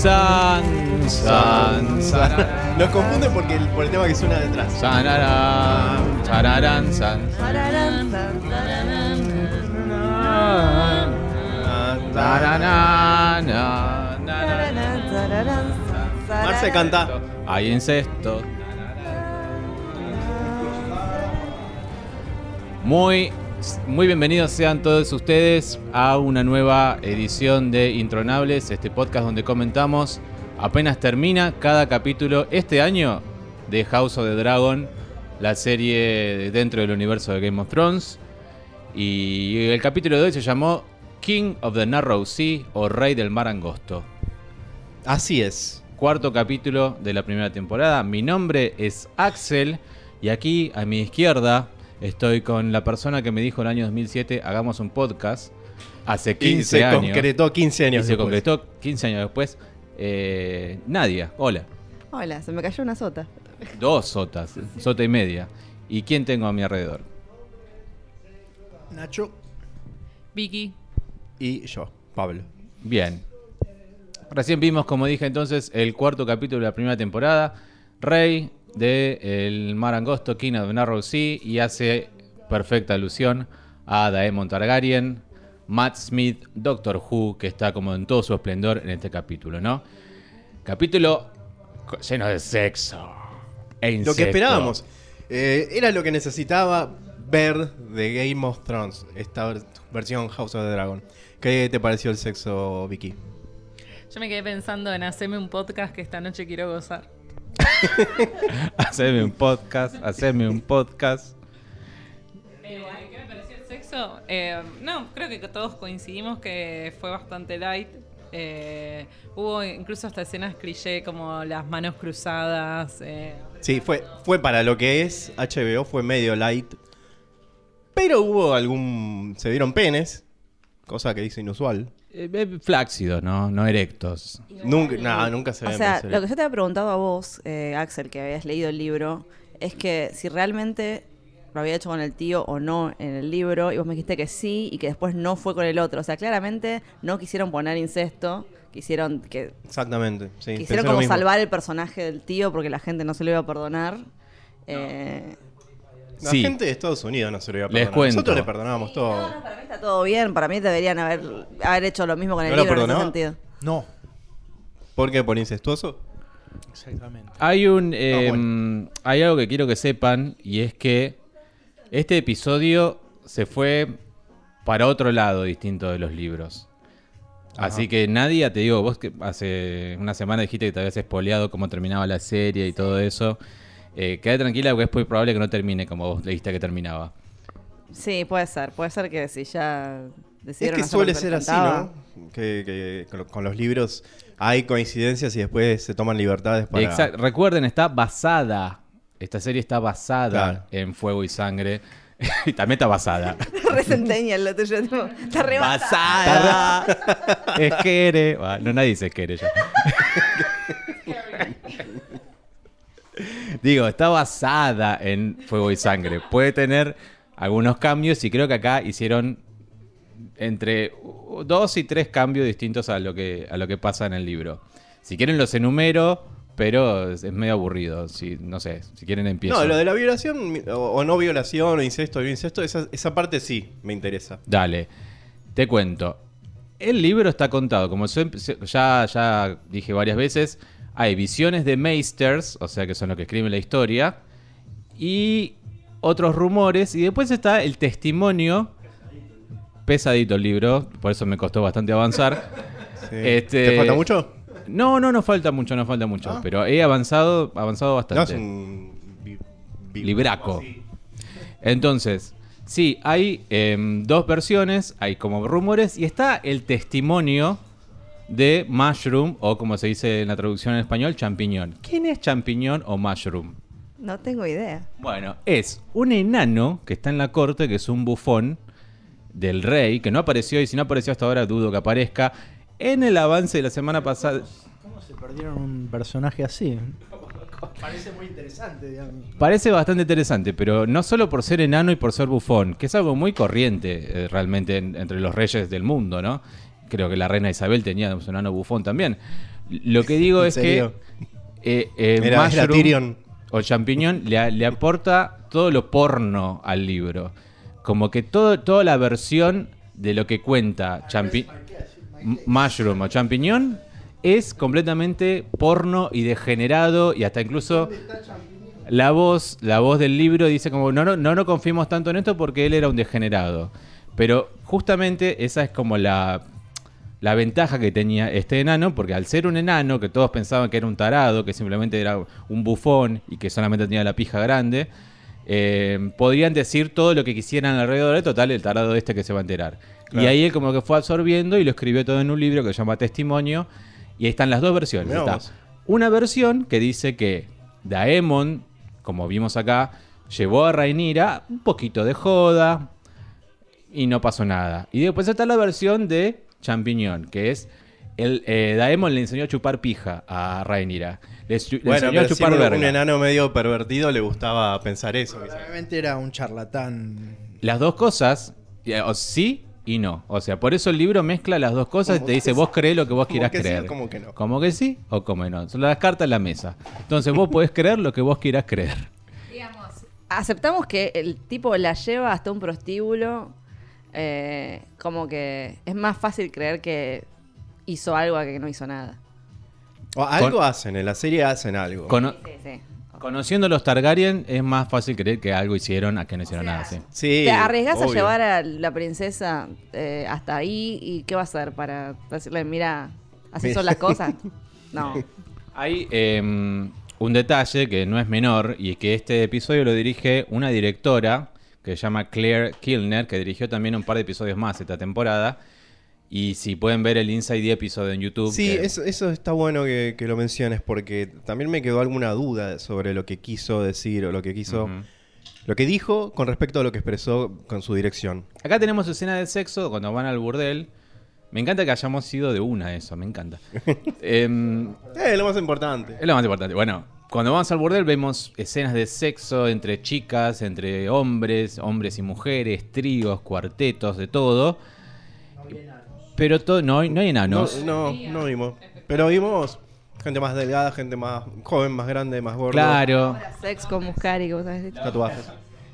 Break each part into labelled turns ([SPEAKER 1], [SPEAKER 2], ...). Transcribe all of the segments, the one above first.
[SPEAKER 1] San, san, san.
[SPEAKER 2] Nos confunde porque el, por el tema que suena detrás.
[SPEAKER 1] Sanarán, sararán, san. Na, na, na.
[SPEAKER 2] Marce canta.
[SPEAKER 1] Hay incesto. Muy, muy bienvenidos sean todos ustedes a una nueva edición de Intronables, este podcast donde comentamos apenas termina cada capítulo este año de House of the Dragon, la serie dentro del universo de Game of Thrones. Y el capítulo de hoy se llamó King of the Narrow Sea o Rey del Mar Angosto
[SPEAKER 2] Así es.
[SPEAKER 1] cuarto capítulo de la primera temporada. Mi nombre es Axel y aquí a mi izquierda estoy con la persona que me dijo en el año 2007 hagamos un podcast hace 15
[SPEAKER 2] y se
[SPEAKER 1] años.
[SPEAKER 2] concretó 15 años
[SPEAKER 1] y se
[SPEAKER 2] después.
[SPEAKER 1] concretó 15 años después. Eh, Nadia, hola.
[SPEAKER 3] Hola, se me cayó una sota.
[SPEAKER 1] Dos sotas, sota y media. ¿Y quién tengo a mi alrededor?
[SPEAKER 2] Nacho.
[SPEAKER 4] Vicky.
[SPEAKER 2] Y yo, Pablo.
[SPEAKER 1] Bien. Recién vimos, como dije entonces, el cuarto capítulo de la primera temporada. Rey de El Mar Angosto, King of the Narrow Sea, y hace perfecta alusión a Daemon Targaryen, Matt Smith, Doctor Who, que está como en todo su esplendor en este capítulo, ¿no? Capítulo lleno de sexo. e
[SPEAKER 2] Lo que esperábamos. Eh, era lo que necesitaba ver de Game of Thrones, esta ver- versión House of the Dragon. ¿Qué te pareció el sexo, Vicky?
[SPEAKER 4] Yo me quedé pensando en hacerme un podcast que esta noche quiero gozar.
[SPEAKER 1] Haceme un podcast, haceme un podcast.
[SPEAKER 4] Eh, ¿Qué me pareció el sexo? Eh, no, creo que todos coincidimos que fue bastante light. Eh, hubo incluso hasta escenas cliché como las manos cruzadas. eh,
[SPEAKER 2] Sí, fue, fue para lo que es HBO, fue medio light. Pero hubo algún. Se dieron penes, cosa que dice inusual.
[SPEAKER 1] Eh, eh, flácidos, ¿no? No erectos.
[SPEAKER 2] Nunca, no, nunca se
[SPEAKER 3] O
[SPEAKER 2] ven
[SPEAKER 3] sea, lo que yo te había preguntado a vos, eh, Axel, que habías leído el libro, es que si realmente lo había hecho con el tío o no en el libro, y vos me dijiste que sí y que después no fue con el otro. O sea, claramente no quisieron poner incesto, quisieron que
[SPEAKER 2] Exactamente, sí.
[SPEAKER 3] quisieron como salvar el personaje del tío porque la gente no se lo iba a perdonar. Eh,
[SPEAKER 2] La
[SPEAKER 1] Sí.
[SPEAKER 2] gente de Estados Unidos no se lo iba a
[SPEAKER 1] Les
[SPEAKER 2] perdonar.
[SPEAKER 1] cuento.
[SPEAKER 2] Nosotros le perdonábamos todo.
[SPEAKER 3] no, no, para mí está todo bien. Para mí deberían haber, haber hecho lo mismo con el
[SPEAKER 2] ¿No lo
[SPEAKER 3] libro en ese sentido.
[SPEAKER 5] No,
[SPEAKER 2] ¿Por qué? ¿Por incestuoso?
[SPEAKER 5] exactamente.
[SPEAKER 1] Hay un. eh,
[SPEAKER 2] bueno.
[SPEAKER 1] Hay algo que quiero que sepan y es que este episodio se fue para otro lado distinto de los libros. Así que Nadia, te digo, vos que hace una semana dijiste que te habías espoleado cómo terminaba la serie y todo eso. Eh, quédate tranquila porque es muy probable que no termine como vos leíste que terminaba.
[SPEAKER 3] Sí, puede ser. Puede ser que si ya
[SPEAKER 2] Es
[SPEAKER 3] decidieron
[SPEAKER 2] que
[SPEAKER 3] hacer lo
[SPEAKER 2] suele
[SPEAKER 3] que
[SPEAKER 2] ser así. ¿no? Que, que con, lo- con los libros hay coincidencias y después se toman libertades para...
[SPEAKER 1] Exacto. Recuerden, está basada. Esta serie está basada
[SPEAKER 2] Claro.
[SPEAKER 1] en Fuego y Sangre. y también está basada.
[SPEAKER 3] Re centennial lo tuyo. tipo, Está re
[SPEAKER 1] Basada. es que eres. no, nadie dice que eres ya. Digo, está basada en Fuego y Sangre. Puede tener algunos cambios y creo que acá hicieron entre dos y tres cambios distintos a lo que, a lo que pasa en el libro. Si quieren los enumero, pero es, medio aburrido. Si, no sé, si quieren empiezo.
[SPEAKER 2] No, lo de la violación o, o no violación o incesto o incesto, esa, esa parte sí me interesa.
[SPEAKER 1] Dale, te cuento. El libro está contado, como ya, ya dije varias veces, hay visiones de Meisters, o sea que son los que escriben la historia, y otros rumores, y después está el testimonio, pesadito el libro, por eso me costó bastante avanzar.
[SPEAKER 2] Sí.
[SPEAKER 1] Este-
[SPEAKER 2] ¿Te falta mucho?
[SPEAKER 1] No, no, no falta mucho, no falta mucho,
[SPEAKER 2] Ah.
[SPEAKER 1] pero he avanzado, avanzado
[SPEAKER 2] No,
[SPEAKER 1] bastante.
[SPEAKER 2] es un...
[SPEAKER 1] Libraco. Entonces, sí, hay em, dos versiones, hay como rumores y está el testimonio de Mushroom, o como se dice en la traducción en español, champiñón. ¿Quién es champiñón o mushroom?
[SPEAKER 3] No tengo idea.
[SPEAKER 1] Bueno, es un enano que está en la corte, que es un bufón del rey, que no apareció y si no apareció hasta ahora dudo que aparezca. En el avance de la semana pasada...
[SPEAKER 5] ¿Cómo se perdieron un personaje así? Parece muy interesante, digamos.
[SPEAKER 1] Parece bastante interesante, pero no solo por ser enano y por ser bufón, que es algo muy corriente eh, realmente en- entre los reyes del mundo, ¿no? Creo que la reina Isabel tenía un enano bufón también. Lo que digo
[SPEAKER 2] ¿En
[SPEAKER 1] es
[SPEAKER 2] serio?
[SPEAKER 1] que eh, eh,
[SPEAKER 2] Era, era
[SPEAKER 1] Mushroom
[SPEAKER 2] Tyrion.
[SPEAKER 1] o Champiñón le, le aporta todo lo porno al libro. Como que todo, toda la versión de lo que cuenta Champi Mushroom o Champiñón es completamente porno y degenerado y hasta incluso la voz, la voz del libro dice como no, no, no, no confiemos tanto en esto porque él era un degenerado. Pero justamente esa es como la, la ventaja que tenía este enano, porque al ser un enano, que todos pensaban que era un tarado, que simplemente era un bufón y que solamente tenía la pija grande, eh, podrían decir todo lo que quisieran alrededor de total el tarado este que se va a enterar.
[SPEAKER 2] Claro.
[SPEAKER 1] Y ahí él como que fue absorbiendo y lo escribió todo en un libro que se llama Testimonio. Y ahí están las dos versiones. Está una versión que dice que Daemon, como vimos acá, llevó a Rhaenyra un poquito de joda y no pasó nada. Y después está la versión de Champiñón, que es el eh, Daemon le enseñó a chupar pija a Rhaenyra. Le,
[SPEAKER 2] Bueno,
[SPEAKER 1] enseñó
[SPEAKER 2] pero
[SPEAKER 1] a
[SPEAKER 2] si
[SPEAKER 1] chupar
[SPEAKER 2] un,
[SPEAKER 1] verga.
[SPEAKER 2] un enano medio pervertido le gustaba pensar eso.
[SPEAKER 5] Probablemente era un charlatán.
[SPEAKER 1] Las dos cosas, eh, o sí y no. O sea, por eso el libro mezcla las dos cosas y te
[SPEAKER 2] que
[SPEAKER 1] dice,
[SPEAKER 2] sí.
[SPEAKER 1] vos creés lo que vos
[SPEAKER 2] Como
[SPEAKER 1] quieras
[SPEAKER 2] que sí
[SPEAKER 1] creer.
[SPEAKER 2] o como que no.
[SPEAKER 1] Como que sí o como no. Son las cartas en la mesa. Entonces vos podés creer lo que vos quieras creer.
[SPEAKER 3] Aceptamos que el tipo la lleva hasta un prostíbulo. Eh, como que es más fácil creer que hizo algo a que no hizo nada.
[SPEAKER 2] O algo
[SPEAKER 1] Con-
[SPEAKER 2] hacen, en la serie hacen algo.
[SPEAKER 1] Cono-
[SPEAKER 3] Sí, sí.
[SPEAKER 1] conociendo los Targaryen es más fácil creer que algo hicieron a que no hicieron nada. Sí.
[SPEAKER 2] Sí,
[SPEAKER 3] ¿Te arriesgas a llevar a la princesa eh, hasta ahí? ¿Y qué va a hacer para decirle, mira, así son las cosas? No.
[SPEAKER 1] Hay eh, un detalle que no es menor y que este episodio lo dirige una directora que se llama Claire Kilner, que dirigió también un par de episodios más esta temporada. Y si pueden ver el Inside the episodio en YouTube.
[SPEAKER 2] Sí,
[SPEAKER 1] que-
[SPEAKER 2] eso, eso está bueno que, que lo menciones porque también me quedó alguna duda sobre lo que quiso decir o lo que quiso, lo que dijo con respecto a lo que expresó con su dirección.
[SPEAKER 1] Acá tenemos escena de sexo cuando van al burdel. Me encanta que hayamos ido de una eso, me encanta. Em,
[SPEAKER 2] Eh, lo más importante.
[SPEAKER 1] Es lo más importante. Bueno, cuando vamos al burdel vemos escenas de sexo entre chicas, entre hombres, hombres y mujeres, tríos, cuartetos, de todo. Pero todo, no, hay- no hay
[SPEAKER 2] No,
[SPEAKER 1] enanos.
[SPEAKER 2] no, no vimos. Pero vimos gente más delgada, gente más joven, más grande, más gorda.
[SPEAKER 1] Claro.
[SPEAKER 3] Sex con Muscari, como sabes.
[SPEAKER 2] Tatuajes.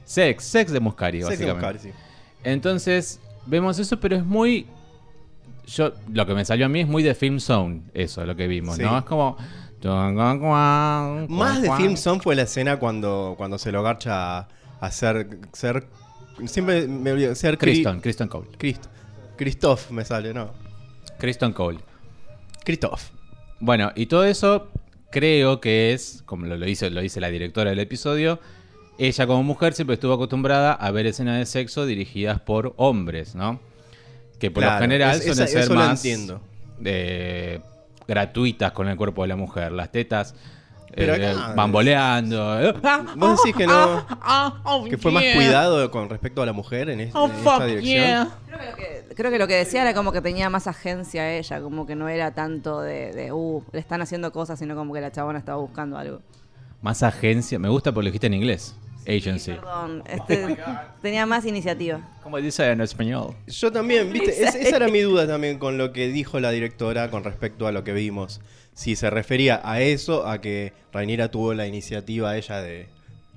[SPEAKER 1] Sex, sex de Muscari,
[SPEAKER 2] Sex de. Muscari, sí.
[SPEAKER 1] Entonces, vemos eso, pero es muy. Yo, lo que me salió a mí es muy de Film Zone, eso, lo que vimos,
[SPEAKER 2] Sí.
[SPEAKER 1] ¿no? Es como.
[SPEAKER 2] Más de Film Zone fue la escena cuando, cuando se lo garcha a, a ser, ser. Siempre me olvido. Ser
[SPEAKER 1] Kristen, Kristen Cole.
[SPEAKER 2] Christ- Christoph me sale, no.
[SPEAKER 1] Kristen Cole.
[SPEAKER 2] Christoph.
[SPEAKER 1] Bueno, y todo eso creo que es, como lo, lo dice, lo dice la directora del episodio, ella como mujer siempre estuvo acostumbrada a ver escenas de sexo dirigidas por hombres, ¿no? Que por lo general
[SPEAKER 2] es-
[SPEAKER 1] suelen
[SPEAKER 2] esa-
[SPEAKER 1] ser
[SPEAKER 2] eso lo
[SPEAKER 1] más
[SPEAKER 2] entiendo.
[SPEAKER 1] eh, gratuitas con el cuerpo de la mujer. Las tetas
[SPEAKER 2] Pero
[SPEAKER 1] eh,
[SPEAKER 2] acá-
[SPEAKER 1] bamboleando.
[SPEAKER 2] ¿Vos decís que no?
[SPEAKER 1] oh,
[SPEAKER 2] Que fue más cuidado con respecto a la mujer en, este- en esta dirección.
[SPEAKER 3] Creo que, lo que, creo que lo que decía era como que tenía más agencia ella, como que no era tanto de, de, uh, le están haciendo cosas, sino como que la chabona estaba buscando algo.
[SPEAKER 1] Más agencia. Me gusta porque lo dijiste en inglés. Agency.
[SPEAKER 3] Perdón, este, tenía más iniciativa.
[SPEAKER 1] Como dice en español.
[SPEAKER 2] Yo también, viste, Es- esa era mi duda también con lo que dijo la directora con respecto a lo que vimos. Si se refería a eso, a que Rainiera tuvo la iniciativa ella de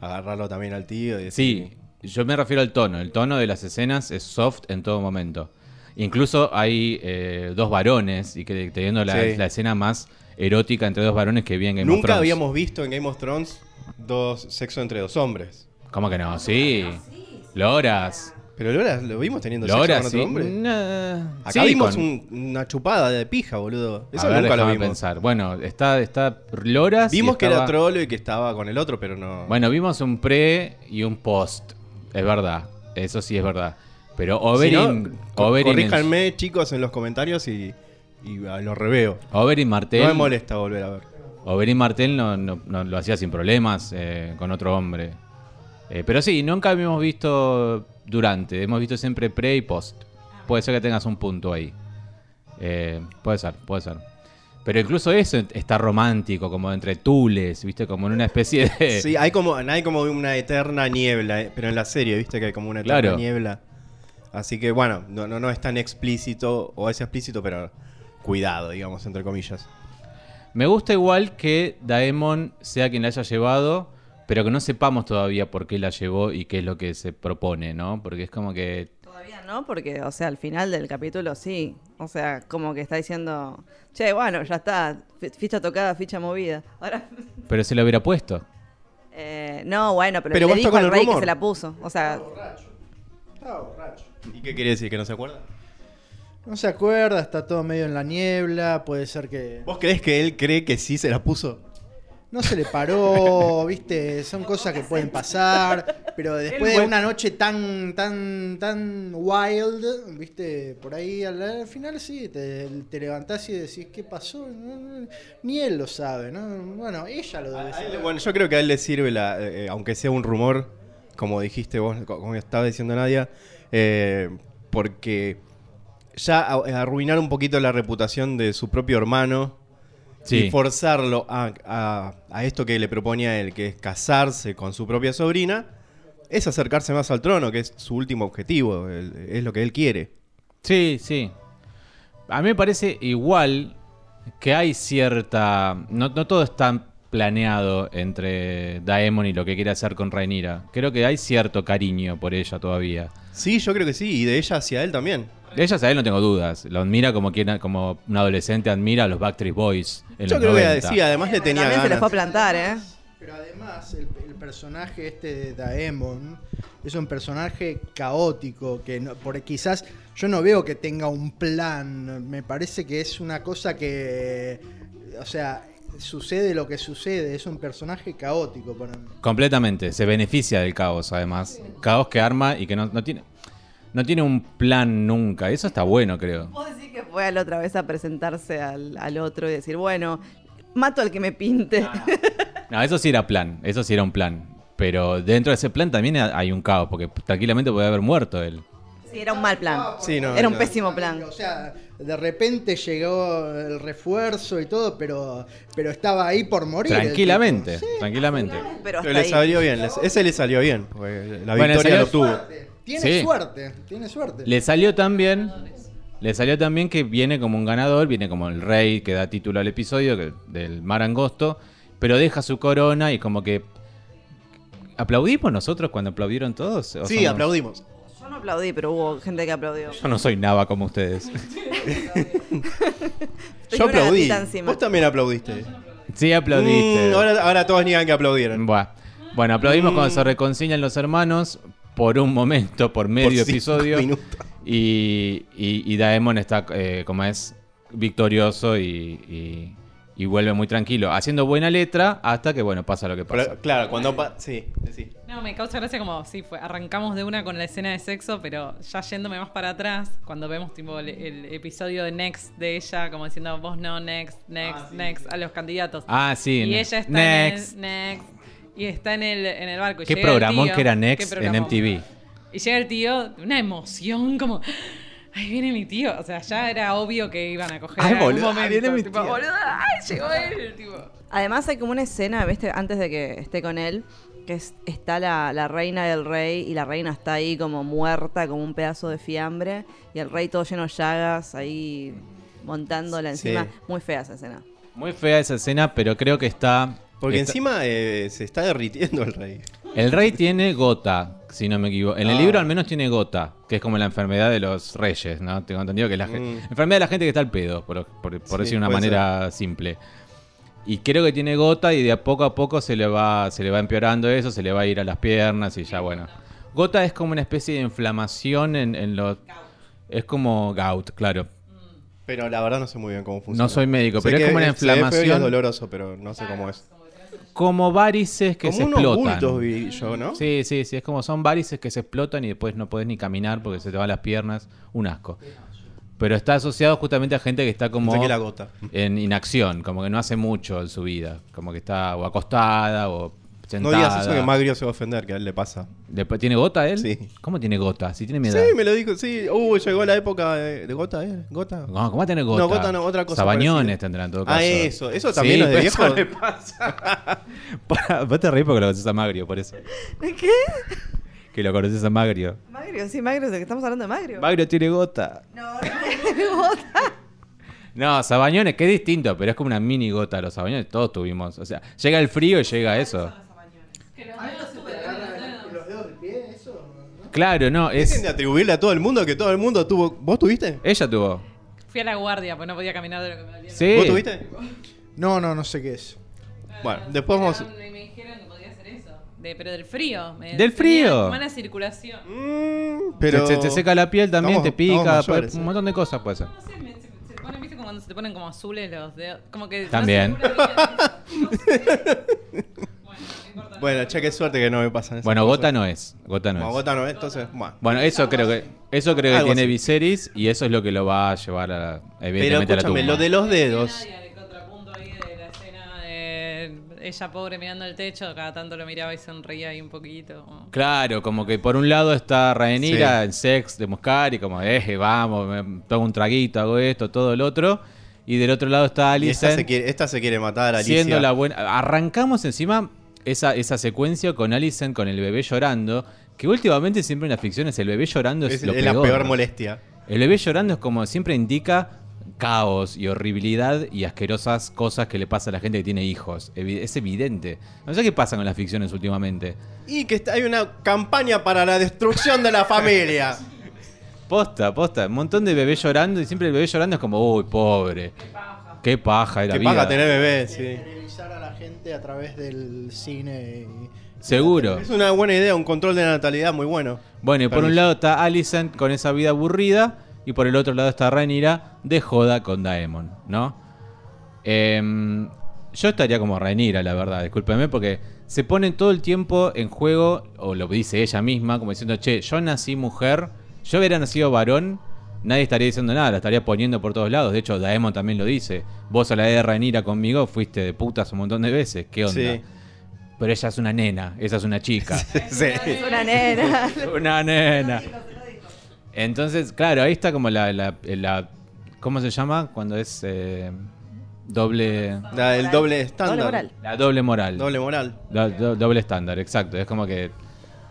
[SPEAKER 2] agarrarlo también al tío. Y decir,
[SPEAKER 1] Sí, yo me refiero al tono. El tono de las escenas es soft en todo momento. Incluso hay eh, dos varones, y que teniendo la,
[SPEAKER 2] Sí.
[SPEAKER 1] la escena más erótica entre dos varones que vi en Game of
[SPEAKER 2] Nunca
[SPEAKER 1] Thrones.
[SPEAKER 2] habíamos visto en Game of Thrones dos sexo entre dos hombres.
[SPEAKER 1] ¿Cómo que no? Sí. Loras.
[SPEAKER 2] Pero Loras lo vimos teniendo
[SPEAKER 1] Loras,
[SPEAKER 2] sexo
[SPEAKER 1] sí.
[SPEAKER 2] con otro hombre.
[SPEAKER 1] Nah.
[SPEAKER 2] Acá
[SPEAKER 1] Sí,
[SPEAKER 2] vimos
[SPEAKER 1] con-
[SPEAKER 2] un- una chupada de pija, boludo. Eso
[SPEAKER 1] A ver,
[SPEAKER 2] nunca lo
[SPEAKER 1] déjame
[SPEAKER 2] vimos.
[SPEAKER 1] pensar. Bueno, está, está Loras. y
[SPEAKER 2] Vimos que era trolo y que estaba con el otro, pero no.
[SPEAKER 1] Bueno, vimos un pre y un post. Es verdad. Eso sí es verdad. Pero
[SPEAKER 2] Si no, co- corríjanme, chicos, en los comentarios y, y ah, lo reveo.
[SPEAKER 1] Oberyn Martell.
[SPEAKER 2] No me molesta volver a ver.
[SPEAKER 1] Oberyn Martel no, no- no lo hacía sin problemas eh, con otro hombre. Eh, pero sí, nunca habíamos visto durante. Hemos visto siempre pre y post. Puede ser que tengas un punto ahí. Eh, puede ser, puede ser. Pero incluso eso está romántico, como entre tules, ¿viste? Como en una especie de...
[SPEAKER 2] Sí, hay como, hay como una eterna niebla, eh, pero en la serie, viste que hay como una eterna
[SPEAKER 1] Claro.
[SPEAKER 2] niebla. Así que bueno, no, no, no es tan explícito, o es explícito, pero cuidado, digamos, entre comillas.
[SPEAKER 1] Me gusta igual que Daemon sea quien la haya llevado, pero que no sepamos todavía por qué la llevó y qué es lo que se propone, ¿no? Porque es como que
[SPEAKER 3] Todavía no, porque, o sea, al final del capítulo sí. O sea, como que está diciendo, che, bueno, ya está, fi- ficha tocada, ficha movida. Ahora,
[SPEAKER 1] Pero se lo hubiera puesto.
[SPEAKER 3] eh, no, bueno, pero,
[SPEAKER 2] Pero
[SPEAKER 3] le dijo
[SPEAKER 2] con
[SPEAKER 3] al
[SPEAKER 2] el
[SPEAKER 3] rey que
[SPEAKER 2] rumor.
[SPEAKER 3] se la puso. O sea,
[SPEAKER 5] Estaba borracho.
[SPEAKER 2] ¿Y qué quiere decir? ¿Que no se acuerda?
[SPEAKER 5] No se acuerda, está todo medio en la niebla, puede ser que
[SPEAKER 2] ¿Vos crees que él cree que sí se la puso?
[SPEAKER 5] no se le paró, viste, son cosas que pueden pasar, pero después de una noche tan, tan, tan wild, viste, por ahí al, al final sí, te, te levantás y decís, ¿qué pasó? No, no, ni él lo sabe, ¿no? Bueno, ella lo debe saber.
[SPEAKER 2] Bueno, yo creo que a él le sirve, la, eh, aunque sea un rumor, como dijiste vos, co- como estaba diciendo Nadia, eh, porque ya a- arruinar un poquito la reputación de su propio hermano
[SPEAKER 1] Sí.
[SPEAKER 2] y forzarlo a, a- a esto que le propone a él, que es casarse con su propia sobrina, es acercarse más al trono, que es su último objetivo, es lo que él quiere.
[SPEAKER 1] Sí, sí. A mí me parece igual que hay cierta... No, no todo es tan planeado entre Daemon y lo que quiere hacer con Rhaenyra. Creo que hay cierto cariño por ella todavía.
[SPEAKER 2] Sí, yo creo que sí, y de ella hacia él también.
[SPEAKER 1] De ella a él no tengo dudas. Lo admira como quien, como un adolescente admira a los Backstreet Boys en
[SPEAKER 2] Yo
[SPEAKER 1] los
[SPEAKER 2] creo
[SPEAKER 1] 90.
[SPEAKER 2] que sí, además le tenía
[SPEAKER 3] también se le
[SPEAKER 2] ganas.
[SPEAKER 3] fue a plantar, ¿eh?
[SPEAKER 5] Pero además, el, el personaje este de Daemon es un personaje caótico, que no, por, quizás yo no veo que tenga un plan, me parece que es una cosa que, o sea, sucede lo que sucede, es un personaje caótico para mí.
[SPEAKER 1] Completamente. Se beneficia del caos, además. Caos que arma y que no, no tiene... No tiene un plan nunca. Eso está bueno, creo.
[SPEAKER 3] Vos decís que fue a la otra vez a presentarse al, al otro y decir, bueno, mato al que me pinte.
[SPEAKER 1] No, eso sí era plan. Eso sí era un plan. Pero dentro de ese plan también hay un caos, porque tranquilamente puede haber muerto él.
[SPEAKER 3] Sí, era un mal plan.
[SPEAKER 2] Sí, no,
[SPEAKER 3] era un
[SPEAKER 2] no.
[SPEAKER 3] pésimo plan.
[SPEAKER 5] O sea, de repente llegó el refuerzo y todo, pero, pero estaba ahí por morir.
[SPEAKER 1] Tranquilamente.
[SPEAKER 5] Sí,
[SPEAKER 1] tranquilamente.
[SPEAKER 3] Pero
[SPEAKER 2] le salió bien, ese le salió bien. porque La
[SPEAKER 1] Bueno,
[SPEAKER 2] victoria lo tuvo.
[SPEAKER 5] suerte, Tiene
[SPEAKER 1] Sí.
[SPEAKER 5] suerte, tiene suerte.
[SPEAKER 1] Le salió también. Le salió también que viene como un ganador, viene como el rey que da título al episodio que- del Mar Angosto, pero deja su corona y como que. ¿Aplaudimos nosotros cuando aplaudieron todos? ¿O
[SPEAKER 2] Sí,
[SPEAKER 1] somos-
[SPEAKER 2] aplaudimos.
[SPEAKER 3] Yo no aplaudí, pero hubo gente que aplaudió.
[SPEAKER 1] Yo no soy nava como ustedes.
[SPEAKER 2] Yo aplaudí. Vos también aplaudiste.
[SPEAKER 1] Sí, aplaudiste.
[SPEAKER 2] Mm, ahora, ahora todos niegan que aplaudieron.
[SPEAKER 1] Buah. Bueno, aplaudimos cuando se reconcilian los hermanos por un momento, por medio
[SPEAKER 2] cinco
[SPEAKER 1] episodio.
[SPEAKER 2] minutos.
[SPEAKER 1] Y, y, y Daemon está, eh, como es, victorioso y, y- y vuelve muy tranquilo, haciendo buena letra hasta que, bueno, pasa lo que pasa.
[SPEAKER 2] Pero, claro, cuando... pa- sí, sí.
[SPEAKER 4] No, me causa gracia como, sí, fue, arrancamos de una con la escena de sexo, pero ya yéndome más para atrás, cuando vemos tipo el, el episodio de Next de ella, como diciendo, vos no, Next, Next, Next, a los candidatos.
[SPEAKER 1] Ah, sí.
[SPEAKER 4] y
[SPEAKER 1] ne-
[SPEAKER 4] ella está
[SPEAKER 1] Next.
[SPEAKER 4] en el Next, y está en el, en el barco. y
[SPEAKER 1] ¿Qué
[SPEAKER 4] llega el
[SPEAKER 1] programón
[SPEAKER 4] tío-
[SPEAKER 1] que era
[SPEAKER 4] ¿qué
[SPEAKER 1] Next en? MTV?
[SPEAKER 4] Y llega el tío, una emoción como... Ahí viene mi tío. O sea, ya era obvio que iban a coger
[SPEAKER 1] Ay,
[SPEAKER 4] en
[SPEAKER 1] boludo, ahí
[SPEAKER 4] momento.
[SPEAKER 1] viene mi
[SPEAKER 4] tipo,
[SPEAKER 1] tío.
[SPEAKER 4] boludo, ¡ay, llegó él! Tipo,
[SPEAKER 3] Además hay como una escena, ¿viste? Antes de que esté con él, que es- está la, la reina del rey y la reina está ahí como muerta, como un pedazo de fiambre, y el rey todo lleno de llagas, ahí montándola
[SPEAKER 2] Sí.
[SPEAKER 3] encima. Muy fea esa escena.
[SPEAKER 1] Muy fea esa escena, pero creo que está...
[SPEAKER 2] Porque
[SPEAKER 1] está-
[SPEAKER 2] encima eh, se está derritiendo el rey.
[SPEAKER 1] El rey tiene gota, si no me equivoco. En el
[SPEAKER 2] Ah.
[SPEAKER 1] libro al menos tiene gota, que es como la enfermedad de los reyes, ¿no? Tengo entendido que es la
[SPEAKER 2] Mm.
[SPEAKER 1] enfermedad de la gente que está al pedo, por, por- por
[SPEAKER 2] Sí,
[SPEAKER 1] decir de una manera simple. Y creo que tiene gota y de a poco a poco se le va se le va empeorando eso, se le va a ir a las piernas y ya bueno. Gota es como una especie de inflamación en, en los... Es como gout, claro.
[SPEAKER 2] Pero la verdad no sé muy bien cómo funciona.
[SPEAKER 1] No soy médico,
[SPEAKER 2] Sé
[SPEAKER 1] pero es como una inflamación.
[SPEAKER 2] es doloroso, pero no sé cómo es.
[SPEAKER 1] Como varices que
[SPEAKER 2] como
[SPEAKER 1] se
[SPEAKER 2] unos
[SPEAKER 1] explotan.
[SPEAKER 2] bultos vi yo, ¿no?
[SPEAKER 1] Sí, sí, sí, es como son varices que se explotan y después no podés ni caminar porque se te van las piernas, un asco. Pero está asociado justamente a gente que está como
[SPEAKER 2] la gota.
[SPEAKER 1] en inacción, como que no hace mucho en su vida, como que está o acostada o
[SPEAKER 2] No digas eso que Magrio se va a ofender, que a él le pasa.
[SPEAKER 1] Después, ¿Tiene gota él?
[SPEAKER 2] Sí.
[SPEAKER 1] ¿Cómo tiene gota? Si tiene mi
[SPEAKER 2] Sí, me lo dijo, sí. Uh, llegó la época de, de gota, ¿eh? ¿Gota?
[SPEAKER 1] No, ¿Cómo va a tener gota?
[SPEAKER 2] No, gota no, otra cosa
[SPEAKER 1] Sabañones tendrán en todo caso.
[SPEAKER 2] Ah, eso. Eso también
[SPEAKER 1] Sí,
[SPEAKER 2] es de
[SPEAKER 1] pero
[SPEAKER 2] viejo.
[SPEAKER 1] eso le pasa. Vos te reís porque lo conoces a Magrio, por eso.
[SPEAKER 3] ¿Qué?
[SPEAKER 1] Que lo conoces a Magrio.
[SPEAKER 3] Magrio, sí, Magrio, de que estamos hablando de Magrio.
[SPEAKER 1] Magrio tiene gota.
[SPEAKER 3] No, no tiene gota.
[SPEAKER 1] No, sabañones, que es distinto, pero es como una mini gota. Los sabañones todos tuvimos. O sea, llega el frío y llega eso.
[SPEAKER 5] ¿Los dedos del pie? ¿Eso?
[SPEAKER 1] Claro, no,
[SPEAKER 2] Dejen
[SPEAKER 1] es.
[SPEAKER 2] de atribuirle a todo el mundo que todo el mundo tuvo. ¿Vos tuviste?
[SPEAKER 1] Ella tuvo.
[SPEAKER 4] Fui a la guardia, pues no podía caminar de lo que me dolía.
[SPEAKER 1] Sí.
[SPEAKER 2] ¿Vos tuviste?
[SPEAKER 5] No, no, no sé qué es.
[SPEAKER 2] Bueno, después vamos.
[SPEAKER 4] Me, me dijeron que podía hacer eso. De, pero del frío. me-
[SPEAKER 1] ¿Del frío?
[SPEAKER 4] Mala circulación.
[SPEAKER 2] Mm,
[SPEAKER 1] Pero...
[SPEAKER 2] pero.
[SPEAKER 1] Te, te seca la piel también,
[SPEAKER 2] Estamos-
[SPEAKER 1] te pica, puede-
[SPEAKER 2] mayores,
[SPEAKER 1] un
[SPEAKER 2] eh.
[SPEAKER 1] montón de cosas puede ser.
[SPEAKER 4] No sé, me- se, se ponen, viste, como cuando se te ponen como azules los dedos. Como que. no
[SPEAKER 1] También.
[SPEAKER 4] No. Bueno,
[SPEAKER 2] che, qué suerte que no me pasan esas
[SPEAKER 1] Bueno,
[SPEAKER 2] cosas.
[SPEAKER 1] Gota no es. Gota no es.
[SPEAKER 2] gota no es, entonces. Bueno.
[SPEAKER 1] Bueno, eso creo que eso creo que tiene
[SPEAKER 2] así.
[SPEAKER 1] Viserys y eso es lo que lo va a llevar a,
[SPEAKER 2] Pero
[SPEAKER 1] evidentemente a la
[SPEAKER 2] escúchame,
[SPEAKER 1] tumba.
[SPEAKER 2] lo de los dedos.
[SPEAKER 4] Nadia, de contrapunto ahí de la escena de ella pobre mirando el techo, cada tanto lo miraba y sonreía ahí un poquito.
[SPEAKER 1] Claro, como que por un lado está Rhaenyra
[SPEAKER 2] Sí.
[SPEAKER 1] en sex de Muscari, como, eh, vamos, me tomo un traguito, hago esto, todo el otro. Y del otro lado está
[SPEAKER 2] Y esta se, quiere, esta se quiere matar a Alicia.
[SPEAKER 1] siendo la buena. Arrancamos encima esa, esa secuencia con Alicent con el bebé llorando, que últimamente siempre en las ficciones el bebé llorando es,
[SPEAKER 2] Es,
[SPEAKER 1] lo
[SPEAKER 2] es la
[SPEAKER 1] peor.
[SPEAKER 2] molestia.
[SPEAKER 1] El bebé llorando es como siempre indica caos y horribilidad y asquerosas cosas que le pasa a la gente que tiene hijos. Es evidente. No sé qué pasa con las ficciones últimamente.
[SPEAKER 2] Y que está- hay una campaña para la destrucción de la familia.
[SPEAKER 1] Posta, posta. Un montón de bebés llorando y siempre el bebé llorando es como, uy, pobre. Qué paja de la
[SPEAKER 2] que
[SPEAKER 1] vida.
[SPEAKER 2] paga tener bebé, sí.
[SPEAKER 5] A la gente a través del cine. y-
[SPEAKER 1] Seguro.
[SPEAKER 2] Es una buena idea, un control de natalidad muy bueno.
[SPEAKER 1] Bueno, y por un lado está Alicent con esa vida aburrida y por el otro lado está Rhaenyra de joda con Daemon, ¿no? Em, yo estaría como Rhaenyra, la verdad, discúlpeme, porque se pone todo el tiempo en juego, o lo dice ella misma, como diciendo, che, yo nací mujer, yo hubiera nacido varón, nadie estaría diciendo nada, la estaría poniendo por todos lados. De hecho, Daemon también lo dice. Vos a la edad de Rhaenyra conmigo fuiste de putas un montón de veces, ¿qué onda?
[SPEAKER 2] Sí.
[SPEAKER 1] Pero ella es una nena, esa es una chica.
[SPEAKER 2] Sí.
[SPEAKER 3] Es una nena.
[SPEAKER 1] Una nena. Entonces, claro, ahí está como la, la, la- ¿cómo se llama? Cuando es eh, doble,
[SPEAKER 2] La- el doble estándar.
[SPEAKER 1] la doble moral.
[SPEAKER 2] Doble moral.
[SPEAKER 1] La- do- doble estándar, exacto. Es como que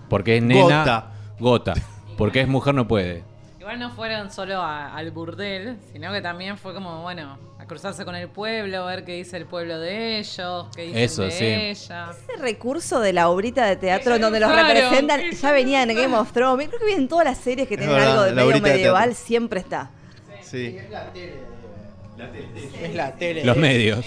[SPEAKER 1] porque es nena,
[SPEAKER 2] Gota.
[SPEAKER 1] gota. Porque es mujer no puede.
[SPEAKER 4] Igual no fueron solo a- al burdel, sino que también fue como, bueno, a cruzarse con el pueblo, ver qué dice el pueblo de ellos, qué dicen
[SPEAKER 1] Eso,
[SPEAKER 4] de
[SPEAKER 1] sí.
[SPEAKER 4] ella.
[SPEAKER 3] Ese recurso de la obrita de teatro en donde los
[SPEAKER 4] Claro,
[SPEAKER 3] representan
[SPEAKER 4] que-
[SPEAKER 3] ya venía en Game of Thrones. Creo que viene en todas las series que tienen
[SPEAKER 2] verdad,
[SPEAKER 3] algo de
[SPEAKER 2] la
[SPEAKER 3] medio
[SPEAKER 2] de
[SPEAKER 3] medieval, siempre está.
[SPEAKER 2] Sí.
[SPEAKER 5] Es la tele. Es la tele.
[SPEAKER 1] Los medios.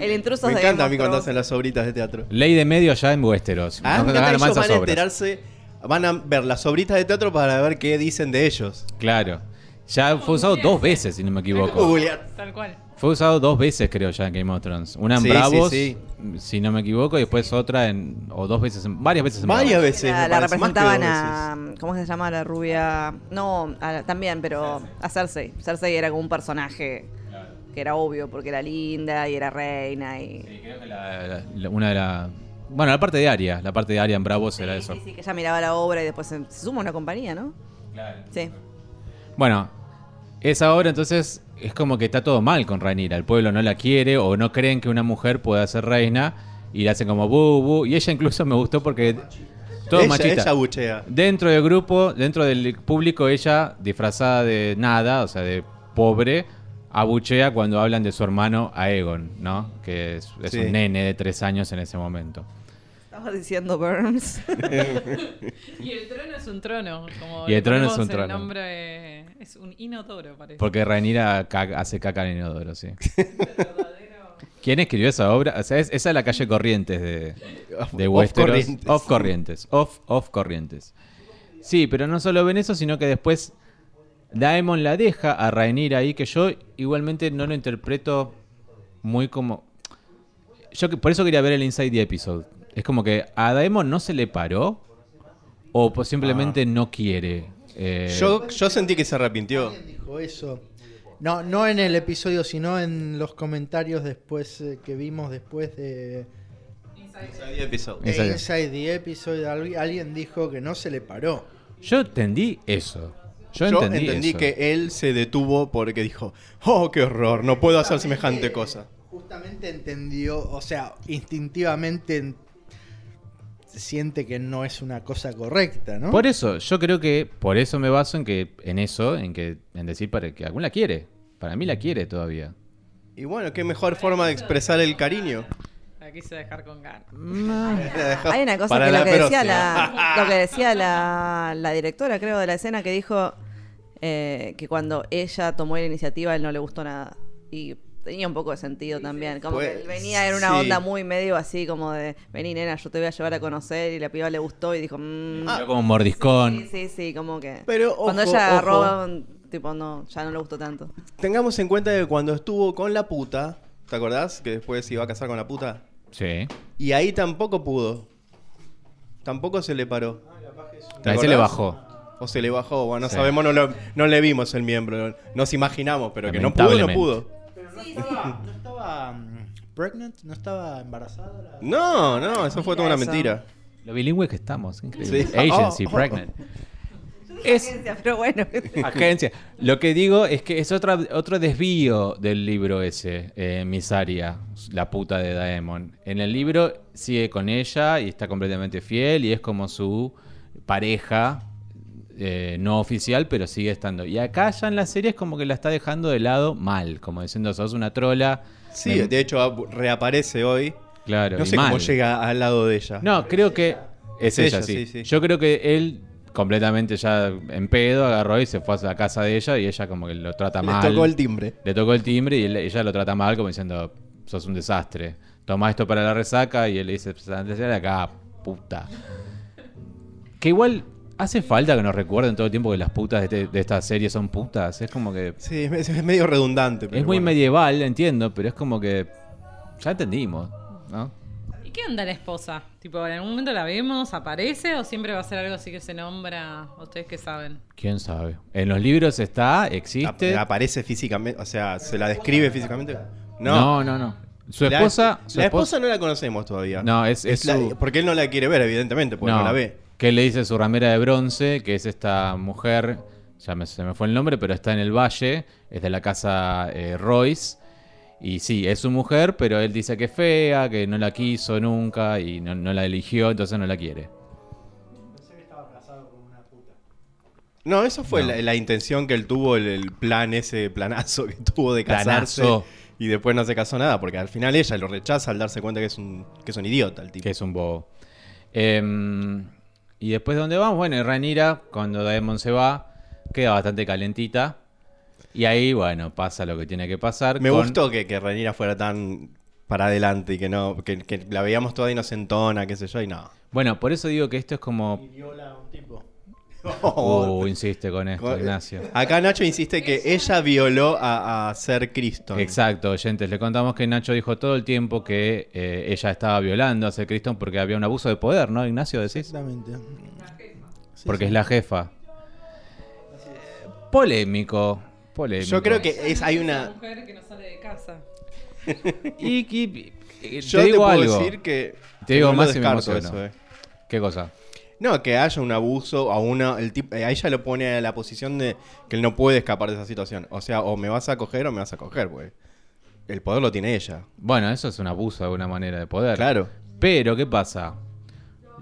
[SPEAKER 3] El intruso
[SPEAKER 2] Me
[SPEAKER 3] de
[SPEAKER 2] encanta a mí cuando hacen las obritas de teatro.
[SPEAKER 1] Ley de medios ya en Westeros.
[SPEAKER 2] Ah,
[SPEAKER 1] No
[SPEAKER 2] fíjate,
[SPEAKER 1] hagan
[SPEAKER 2] ellos
[SPEAKER 1] mansas
[SPEAKER 2] van a enterarse, van a ver las obritas de teatro para ver qué dicen de ellos.
[SPEAKER 1] Claro. Ya fue usado dos veces, si no me equivoco.
[SPEAKER 4] Tal cual.
[SPEAKER 1] Fue usado dos veces, creo, ya en Game of Thrones. Una en
[SPEAKER 2] Sí,
[SPEAKER 1] Bravos,
[SPEAKER 2] sí,
[SPEAKER 1] si no me equivoco, y después otra en. o dos veces, en, varias veces en
[SPEAKER 2] Varias
[SPEAKER 1] Bravos.
[SPEAKER 2] veces.
[SPEAKER 3] La,
[SPEAKER 2] me
[SPEAKER 3] la
[SPEAKER 2] parece, más que
[SPEAKER 3] representaban a. ¿Cómo se llama la rubia? No, a- también, pero a Cersei. Cersei era como un personaje que era obvio porque era linda y era reina. Y...
[SPEAKER 1] Sí, creo que la- la- una de las. Bueno, la parte de Aria. La parte de Aria en Bravos era eso.
[SPEAKER 3] Sí, sí, que ella miraba la obra y después se, se suma a una compañía, ¿no? Sí.
[SPEAKER 1] Bueno, esa obra entonces es como que está todo mal con Rhaenyra. El pueblo no la quiere o no creen que una mujer pueda ser reina y le hacen como bu, bu. Y ella incluso me gustó porque. Todo
[SPEAKER 2] ella,
[SPEAKER 1] machista.
[SPEAKER 2] ella buchea.
[SPEAKER 1] Dentro del grupo, dentro del público, ella, disfrazada de nada, o sea, de pobre, abuchea cuando hablan de su hermano Aegon, ¿no? Que es, es
[SPEAKER 2] Sí.
[SPEAKER 1] un nene de tres años en ese momento.
[SPEAKER 3] Estaba diciendo Burns.
[SPEAKER 4] Y el trono es un trono. Como
[SPEAKER 1] Y el trono es un
[SPEAKER 4] el
[SPEAKER 1] trono.
[SPEAKER 4] nombre es un inodoro, parece.
[SPEAKER 1] Porque Rhaenyra hace caca en inodoro, sí. ¿Quién escribió esa obra? O sea, es- esa es la calle Corrientes de, de
[SPEAKER 2] Off
[SPEAKER 1] Westeros.
[SPEAKER 2] Corrientes.
[SPEAKER 1] Off Corrientes. Off, off Corrientes. Sí, pero no solo ven eso, sino que después Daemon la deja a Rhaenyra ahí, que yo igualmente no lo interpreto muy como... Yo que- por eso quería ver el Inside the Episode. Es como que a Daemon no se le paró o pues simplemente no quiere. eh,
[SPEAKER 2] Yo, yo sentí que se arrepintió.
[SPEAKER 5] Alguien dijo eso. No, no en el episodio, sino en los comentarios después eh, que vimos después de, de
[SPEAKER 1] Inside.
[SPEAKER 5] Inside the Episode. Algu- Alguien dijo que no se le paró.
[SPEAKER 1] Yo entendí eso. Yo,
[SPEAKER 2] Yo
[SPEAKER 1] entendí,
[SPEAKER 2] entendí,
[SPEAKER 1] eso.
[SPEAKER 2] que él se detuvo porque dijo, oh, qué horror, no puedo hacer semejante cosa.
[SPEAKER 5] Justamente entendió, o sea, instintivamente en- siente que no es una cosa correcta, ¿no?
[SPEAKER 1] Por eso, yo creo que por eso me baso en que en eso, en que en decir para que algún la quiere. Para mí la quiere todavía.
[SPEAKER 2] Y bueno, qué mejor forma de expresar el cariño.
[SPEAKER 4] La quise dejar con ganas.
[SPEAKER 3] Hay una cosa
[SPEAKER 2] Para
[SPEAKER 3] que lo que decía, la, lo que decía la, la directora, creo, de la escena, que dijo eh, que cuando ella tomó la iniciativa, a él no le gustó nada. Y tenía un poco de sentido también. Como
[SPEAKER 2] Pues,
[SPEAKER 3] que él venía en una
[SPEAKER 2] sí.
[SPEAKER 3] onda muy medio así, como de, vení nena, yo te voy a llevar a conocer. Y la piba le gustó y dijo, mmm.
[SPEAKER 1] Como un mordiscón.
[SPEAKER 3] Sí, sí, sí, como que.
[SPEAKER 2] Pero,
[SPEAKER 3] cuando ella agarró, tipo, no, ya no le gustó tanto.
[SPEAKER 2] Tengamos en cuenta que cuando estuvo con la puta, ¿te acordás? Que después se iba a casar con la puta.
[SPEAKER 1] Sí.
[SPEAKER 2] Y ahí tampoco pudo. Tampoco se le paró. ¿Te
[SPEAKER 1] Ahí se le bajó.
[SPEAKER 2] O se le bajó, bueno, no
[SPEAKER 1] Sí.
[SPEAKER 2] sabemos, no, lo- no le vimos el miembro, nos imaginamos, pero que no pudo, no pudo.
[SPEAKER 5] No estaba, no estaba, mm, pregnant, no estaba embarazada. la-
[SPEAKER 2] No, no, eso fue toda una mentira.
[SPEAKER 1] Lo bilingüe que estamos, increíble.
[SPEAKER 2] Sí.
[SPEAKER 1] Agency,
[SPEAKER 2] Oh, oh,
[SPEAKER 1] pregnant. Es
[SPEAKER 3] Pero bueno.
[SPEAKER 1] agencia. Lo que digo es que es otra, otro desvío del libro ese, eh, Misaria, la puta de Daemon. En el libro sigue con ella y está completamente fiel y es como su pareja eh, no oficial, pero sigue estando. Y acá ya en la serie es como que la está dejando de lado mal, como diciendo, sos una trola.
[SPEAKER 2] Sí,
[SPEAKER 1] Me-
[SPEAKER 2] de hecho reaparece hoy.
[SPEAKER 1] Claro,
[SPEAKER 2] No sé cómo llega al lado de ella.
[SPEAKER 1] No, creo que es
[SPEAKER 2] Es
[SPEAKER 1] ella,
[SPEAKER 2] ella,
[SPEAKER 1] sí. Yo creo que él completamente ya en pedo agarró y se fue a la casa de ella y ella como que lo trata
[SPEAKER 2] Le
[SPEAKER 1] mal.
[SPEAKER 2] tocó el timbre.
[SPEAKER 1] Le tocó el timbre y él- ella lo trata mal como diciendo, sos un desastre. Toma esto para la resaca y él le dice, antes de acá, puta. Que igual hace falta que nos recuerden todo el tiempo que las putas de, este- de esta serie son putas. Es como que...
[SPEAKER 2] Sí, es, es medio redundante. pero
[SPEAKER 1] es muy
[SPEAKER 2] bueno.
[SPEAKER 1] medieval, entiendo, pero es como que... Ya entendimos, ¿no?
[SPEAKER 4] ¿Y qué onda la esposa? Tipo, ¿en algún momento la vemos, aparece o siempre va a ser algo así que se nombra? ¿Ustedes qué saben?
[SPEAKER 1] ¿Quién sabe? En los libros está, existe...
[SPEAKER 2] Ap- Aparece físicamente, o sea, ¿se la describe físicamente?
[SPEAKER 1] No, no, no. Su
[SPEAKER 2] La-
[SPEAKER 1] esposa... su
[SPEAKER 2] la
[SPEAKER 1] esposa-
[SPEAKER 2] esposa no la conocemos todavía.
[SPEAKER 1] No, es, es
[SPEAKER 2] La-
[SPEAKER 1] su-
[SPEAKER 2] porque él no la quiere ver, evidentemente, porque no, la ve.
[SPEAKER 1] Que le dice su ramera de bronce, que es esta mujer, ya me, se me fue el nombre, pero está en el valle, es de la casa eh, Royce. Y sí, es su mujer, pero él dice que es fea, que no la quiso nunca y no, no la eligió, entonces no la quiere.
[SPEAKER 2] No, eso fue
[SPEAKER 1] No.
[SPEAKER 2] La, la intención que él tuvo, el, el plan, ese planazo que tuvo de casarse.
[SPEAKER 1] Planazo.
[SPEAKER 2] Y después no se casó nada, porque al final ella lo rechaza al darse cuenta que es un, que es un idiota el tipo.
[SPEAKER 1] Que es un bobo. Em, y después de dónde vamos, bueno, y Rhaenyra, cuando Daemon se va, queda bastante calentita. Y ahí, bueno, pasa lo que tiene que pasar.
[SPEAKER 2] Me
[SPEAKER 1] con-
[SPEAKER 2] gustó que, que Rhaenyra fuera tan para adelante y que no que, que la veíamos toda inocentona, qué sé yo, y no.
[SPEAKER 1] Bueno, por eso digo que esto es como...
[SPEAKER 5] viola a un tipo.
[SPEAKER 1] Uh, insiste con esto,
[SPEAKER 2] Con-
[SPEAKER 1] Ignacio.
[SPEAKER 2] Acá Nacho insiste que ella violó a, a Ser Cristo.
[SPEAKER 1] Exacto, oyentes. Le contamos que Nacho dijo todo el tiempo que eh, ella estaba violando a Ser Cristo porque había un abuso de poder, ¿no, Ignacio? Decís.
[SPEAKER 5] Exactamente.
[SPEAKER 1] Porque
[SPEAKER 5] sí.
[SPEAKER 1] es la jefa. Polémico. Polémico.
[SPEAKER 2] Yo creo que es, hay
[SPEAKER 4] Una
[SPEAKER 2] una.
[SPEAKER 4] mujer que no sale de casa.
[SPEAKER 1] Y, y- y-
[SPEAKER 2] Yo
[SPEAKER 1] te
[SPEAKER 2] te,
[SPEAKER 1] digo
[SPEAKER 2] puedo
[SPEAKER 1] algo.
[SPEAKER 2] decir que.
[SPEAKER 1] Te digo
[SPEAKER 2] no
[SPEAKER 1] más y me emociono.
[SPEAKER 2] eso, eh.
[SPEAKER 1] ¿Qué cosa?
[SPEAKER 2] No, que haya un abuso a una. El tipo, a ella lo pone a la posición de que él no puede escapar de esa situación. O sea, o me vas a coger o me vas a coger, güey. El poder lo tiene ella.
[SPEAKER 1] Bueno, eso es un abuso de alguna manera de poder.
[SPEAKER 2] Claro.
[SPEAKER 1] Pero, ¿qué pasa?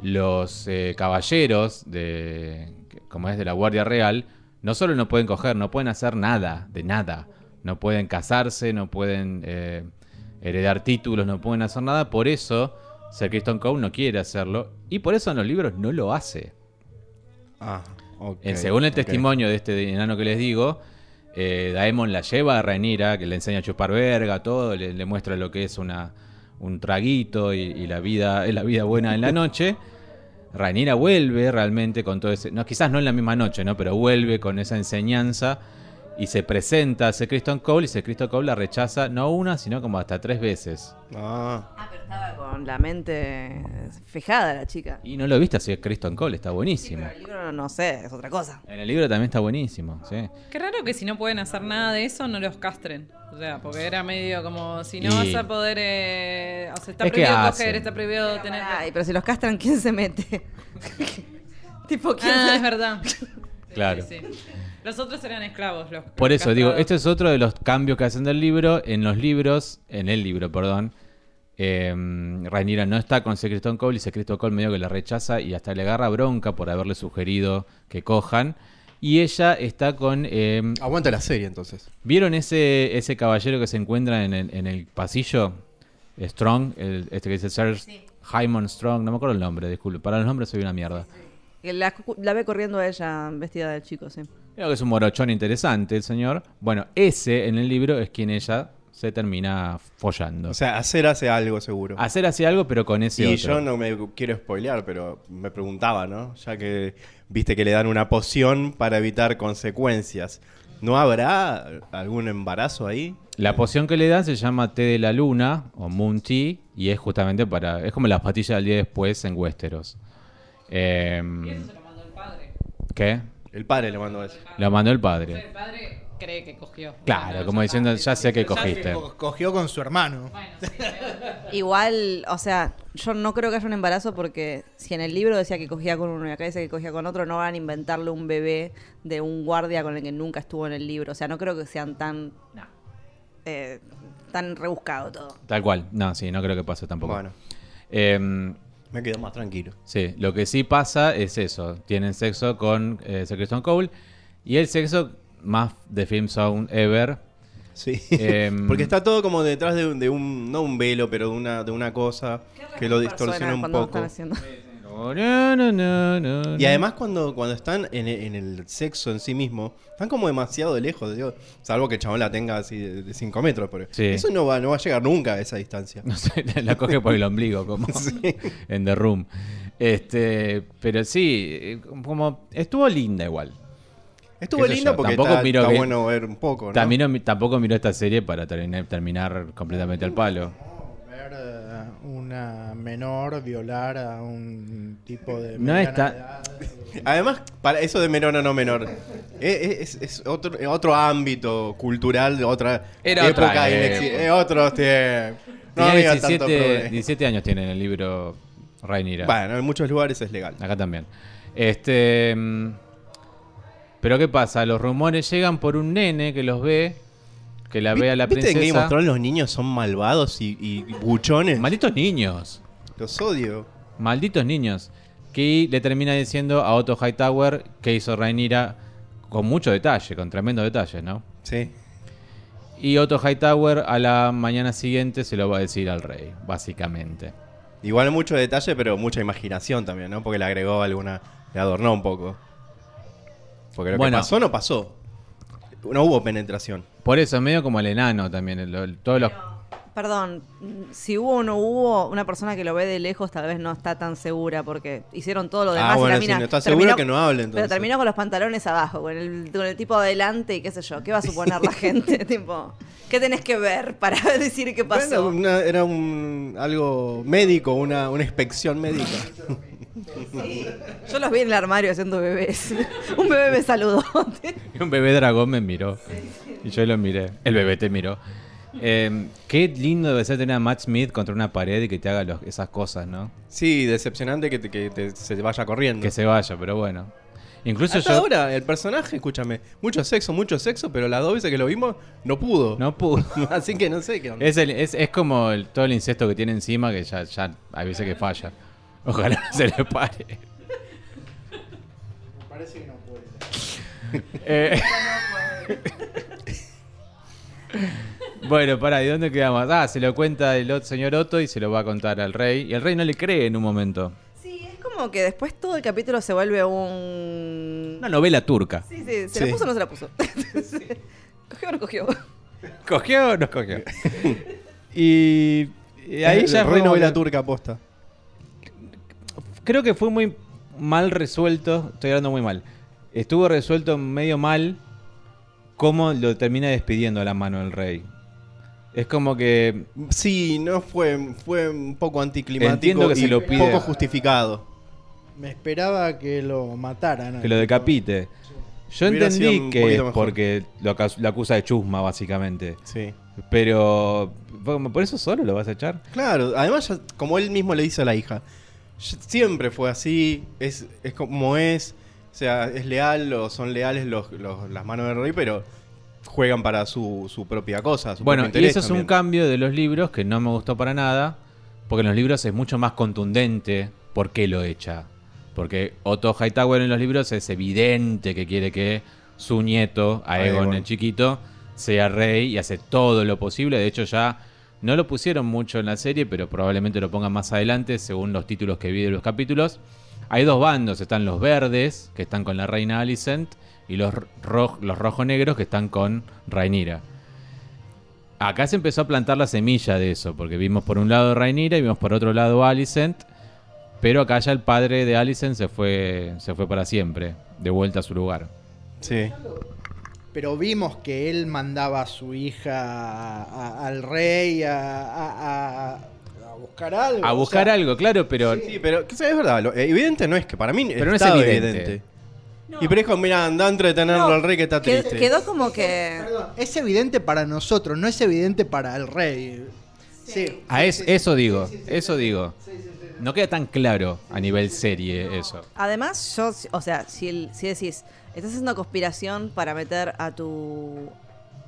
[SPEAKER 1] Los eh, caballeros de. como es de la Guardia Real, no solo no pueden coger, no pueden hacer nada, de nada. No pueden casarse, no pueden eh, heredar títulos, no pueden hacer nada. Por eso, Sir Kristen Cole no quiere hacerlo. Y por eso en los libros no lo hace.
[SPEAKER 2] Ah, ok.
[SPEAKER 1] En- según el testimonio de este enano que les digo, eh, Daemon la lleva a Rhaenyra, que le enseña a chupar verga, todo, le, le muestra lo que es una, un traguito y, y la vida la vida buena en la noche. Rhaenyra vuelve realmente con todo ese, no quizás no en la misma noche, no, pero vuelve con esa enseñanza y se presenta a Sir Kristen Cole y Sir Kristen Cole la rechaza no una, sino como hasta tres veces.
[SPEAKER 2] Ah,
[SPEAKER 3] Ah, pero estaba con la mente fijada la chica.
[SPEAKER 1] Y no lo viste a Sir Kristen Cole, está
[SPEAKER 3] Sí,
[SPEAKER 1] buenísimo.
[SPEAKER 3] pero el libro no sé, es otra cosa.
[SPEAKER 1] En el libro también está buenísimo, sí.
[SPEAKER 4] Qué raro que si no pueden hacer nada de eso, no los castren. O sea, porque era medio como si no
[SPEAKER 1] Y-
[SPEAKER 4] vas a poder. Eh, o sea, está
[SPEAKER 1] Es que
[SPEAKER 4] prohibido coger, está prohibido tener.
[SPEAKER 3] Ay, pero si los castran, ¿quién se mete? tipo, ¿quién
[SPEAKER 4] Ah,
[SPEAKER 3] se
[SPEAKER 4] es verdad.
[SPEAKER 1] Claro.
[SPEAKER 4] Sí, sí. Los otros eran esclavos. Los
[SPEAKER 1] Por
[SPEAKER 4] los
[SPEAKER 1] eso digo, este es otro de los cambios que hacen del libro. En los libros, en el libro, perdón, eh, Rhaenyra no está con Sir Criston Cole y Sir Criston Cole medio que la rechaza y hasta le agarra bronca por haberle sugerido que cojan. Y ella está con... eh,
[SPEAKER 2] Aguanta la serie entonces.
[SPEAKER 1] ¿Vieron ese, ese caballero que se encuentra en el, en el pasillo? Strong, el- este que dice Sir Hyman Strong, no me acuerdo el nombre, disculpe. Para los nombres soy una mierda.
[SPEAKER 3] Que La, la ve corriendo a ella vestida de chico, sí.
[SPEAKER 1] Creo que es un morochón interesante el señor. Bueno, ese en el libro es quien ella se termina follando.
[SPEAKER 2] O sea, hacer hace algo seguro.
[SPEAKER 1] Hacer así algo, pero con ese
[SPEAKER 2] y
[SPEAKER 1] otro.
[SPEAKER 2] yo no me quiero spoilear, pero me preguntaba, ¿no? Ya que viste que le dan una poción para evitar consecuencias. ¿No habrá algún embarazo ahí?
[SPEAKER 1] La poción que le dan se llama té de la luna o moon tea y es justamente para... Es como las pastillas del día después en Westeros. Em,
[SPEAKER 4] Y eso se lo mandó el padre.
[SPEAKER 1] ¿Qué?
[SPEAKER 2] El padre le mandó eso.
[SPEAKER 1] Lo mandó el
[SPEAKER 4] El
[SPEAKER 1] padre.
[SPEAKER 4] padre cree que cogió.
[SPEAKER 1] Claro,
[SPEAKER 4] Bueno,
[SPEAKER 1] como diciendo, ya sé que
[SPEAKER 4] ya
[SPEAKER 1] cogiste.
[SPEAKER 5] Co- Cogió con su hermano.
[SPEAKER 4] Bueno, sí,
[SPEAKER 3] Igual, o sea, yo no creo que haya un embarazo porque si en el libro decía que cogía con uno y acá dice que cogía con otro, no van a inventarle un bebé de un guardia con el que nunca estuvo en el libro. O sea, no creo que sean tan. eh, tan rebuscado todo.
[SPEAKER 1] Tal cual. No, sí, no creo que pase tampoco.
[SPEAKER 2] Bueno,
[SPEAKER 1] Em,
[SPEAKER 2] me quedo más tranquilo.
[SPEAKER 1] Sí, lo que sí pasa es eso. Tienen sexo con eh, Sir Criston Cole. Y el sexo más de film sound ever.
[SPEAKER 2] Sí.
[SPEAKER 1] Em,
[SPEAKER 2] Porque está todo como detrás de, un- de un, no un velo, pero de una, de una cosa que lo distorsiona un poco.
[SPEAKER 3] están haciendo-
[SPEAKER 2] Y además cuando, cuando están en el, en el sexo en sí mismo, están como demasiado lejos, digo, salvo que el chabón la tenga así de 5 metros. Pero
[SPEAKER 1] Sí.
[SPEAKER 2] Eso no va, no va a llegar nunca a esa distancia.
[SPEAKER 1] No sé, la coge por el ombligo, como
[SPEAKER 2] Sí.
[SPEAKER 1] en The Room. Este, pero sí, eh, como estuvo linda igual.
[SPEAKER 2] Estuvo
[SPEAKER 1] Qué sé
[SPEAKER 2] lindo
[SPEAKER 1] yo,
[SPEAKER 2] porque
[SPEAKER 1] tampoco
[SPEAKER 2] está,
[SPEAKER 1] miro
[SPEAKER 2] está
[SPEAKER 1] que-
[SPEAKER 2] bueno ver un poco, ¿no?
[SPEAKER 1] También no- tampoco miró esta serie para terminar, terminar completamente al palo.
[SPEAKER 5] Eh, una menor violar a un tipo de.
[SPEAKER 1] No está-
[SPEAKER 5] edad.
[SPEAKER 2] Además, para eso de menor o no menor, es, es- es otro, es otro ámbito cultural de otra
[SPEAKER 1] Era
[SPEAKER 2] época.
[SPEAKER 1] otra
[SPEAKER 2] es otros. No había tanto
[SPEAKER 1] 17,
[SPEAKER 2] problema.
[SPEAKER 1] 17 años tiene en el libro Rhaenyra.
[SPEAKER 2] Bueno, en muchos lugares es legal.
[SPEAKER 1] Acá también. Este. mm, Pero ¿qué pasa? Los rumores llegan por un nene que los ve, que la ve a la
[SPEAKER 2] ¿Viste en Game
[SPEAKER 1] princesa.
[SPEAKER 2] of Thrones los niños son malvados y, y buchones?
[SPEAKER 1] Malditos niños.
[SPEAKER 2] Los odio.
[SPEAKER 1] Malditos niños. Que le termina diciendo a Otto Hightower que hizo Rhaenyra con mucho detalle, con tremendo detalle, ¿no?
[SPEAKER 2] Sí.
[SPEAKER 1] Y Otto Hightower a la mañana siguiente se lo va a decir al rey, básicamente.
[SPEAKER 2] Igual mucho detalle, pero mucha imaginación también, ¿no? Porque le agregó alguna. Le adornó un poco. Porque lo
[SPEAKER 1] Bueno.
[SPEAKER 2] que pasó no pasó. No hubo penetración.
[SPEAKER 1] Por eso, es medio como el enano también. el- el- todos los
[SPEAKER 3] Perdón, si hubo o no hubo, una persona que lo ve de lejos tal vez no está tan segura porque hicieron todo lo demás
[SPEAKER 2] Ah,
[SPEAKER 3] y
[SPEAKER 2] bueno,
[SPEAKER 3] la
[SPEAKER 2] si
[SPEAKER 3] mina
[SPEAKER 2] no está
[SPEAKER 3] terminó-
[SPEAKER 2] segura que no hable
[SPEAKER 3] Pero
[SPEAKER 2] entonces.
[SPEAKER 3] terminó con los pantalones abajo, con el, con el tipo adelante y qué sé yo. ¿Qué va a suponer la gente? tipo, ¿qué tenés que ver para decir qué pasó?
[SPEAKER 2] Bueno, una- era un algo médico, una, una inspección médica.
[SPEAKER 3] Yo los vi en el armario haciendo bebés. Un bebé me saludó.
[SPEAKER 1] Un bebé dragón me miró. Y yo lo miré. El bebé te miró. Eh, qué lindo debe ser tener a Matt Smith contra una pared y que te haga los- esas cosas, ¿no?
[SPEAKER 2] Sí, decepcionante que, te- que te- se vaya corriendo.
[SPEAKER 1] Que se vaya, pero bueno. Incluso
[SPEAKER 2] Hasta
[SPEAKER 1] yo
[SPEAKER 2] ahora, el personaje, escúchame, mucho sexo, mucho sexo, pero las dos veces que lo vimos, no pudo.
[SPEAKER 1] no pude.
[SPEAKER 2] Así que no sé qué onda.
[SPEAKER 1] Es, el- es, es como el- todo el incesto que tiene encima que ya, ya hay veces que falla. Ojalá no se le pare.
[SPEAKER 5] Me parece que no puede.
[SPEAKER 1] Eh, bueno, pará, ¿y dónde quedamos? Ah, se lo cuenta el señor Otto y se lo va a contar al rey. Y el rey no le cree en un momento.
[SPEAKER 3] Sí, es como que después todo el capítulo se vuelve un...
[SPEAKER 1] Una novela turca.
[SPEAKER 3] Sí, sí, ¿se
[SPEAKER 2] Sí.
[SPEAKER 3] la puso o no se la puso? ¿Cogió o no cogió?
[SPEAKER 1] ¿Cogió o no cogió? y, y ahí
[SPEAKER 2] Es
[SPEAKER 1] ya fue
[SPEAKER 2] re
[SPEAKER 1] como
[SPEAKER 2] novela
[SPEAKER 1] que-
[SPEAKER 2] turca aposta.
[SPEAKER 1] Creo que fue muy mal resuelto. Estoy hablando muy mal. Estuvo resuelto medio mal cómo lo termina despidiendo a la mano del rey. Es como que
[SPEAKER 2] Sí, no fue, fue un poco anticlimático
[SPEAKER 1] Entiendo que
[SPEAKER 2] y
[SPEAKER 1] se lo pide.
[SPEAKER 2] poco justificado.
[SPEAKER 5] Me esperaba que lo mataran.
[SPEAKER 1] que lo decapite. Yo
[SPEAKER 2] Hubiera
[SPEAKER 1] entendí que es porque lo, acus- lo acusa de chusma, básicamente.
[SPEAKER 2] Sí.
[SPEAKER 1] Pero, ¿por eso solo lo vas a echar?
[SPEAKER 2] Claro, además, ya- como él mismo le dice a la hija, siempre fue así, es, es como es, o sea, es leal o son leales los, los- las manos del rey, pero juegan para su, su propia cosa. Su
[SPEAKER 1] Bueno, y eso es un cambio de los libros que no me gustó para nada. porque en los libros es mucho más contundente por qué lo echa. Porque Otto Hightower en los libros es evidente que quiere que su nieto, Aegon
[SPEAKER 2] Aegon.
[SPEAKER 1] el chiquito, sea rey y hace todo lo posible. De hecho, ya no lo pusieron mucho en la serie, pero probablemente lo pongan más adelante, según los títulos que vi de los capítulos. Hay dos bandos, están los verdes, que están con la reina Alicent, y los, ro- los rojo-negros, que están con Rhaenyra. Acá se empezó a plantar la semilla de eso, porque vimos por un lado Rhaenyra y vimos por otro lado Alicent, pero acá ya el padre de Alicent se fue, se fue para siempre, de vuelta a su lugar.
[SPEAKER 2] Sí.
[SPEAKER 5] Pero vimos que él mandaba a su hija a- a- al rey a, a- buscar algo.
[SPEAKER 1] A
[SPEAKER 5] o
[SPEAKER 1] buscar
[SPEAKER 5] sea,
[SPEAKER 1] algo, claro, pero
[SPEAKER 2] Sí, pero ¿qué sabes? Es verdad, lo evidente no es que para mí
[SPEAKER 1] Pero no es
[SPEAKER 2] estaba
[SPEAKER 1] evidente.
[SPEAKER 2] Y pero es como, mira, anda a entretenerlo
[SPEAKER 3] No,
[SPEAKER 2] al rey que está triste.
[SPEAKER 3] Quedó como que.
[SPEAKER 5] Perdón, es evidente para nosotros, no es evidente para el rey. Sí.
[SPEAKER 1] a es- eso digo, eso digo. No queda tan claro a nivel serie eso.
[SPEAKER 3] Además, yo, o sea, si, el- si decís, estás haciendo conspiración para meter a tu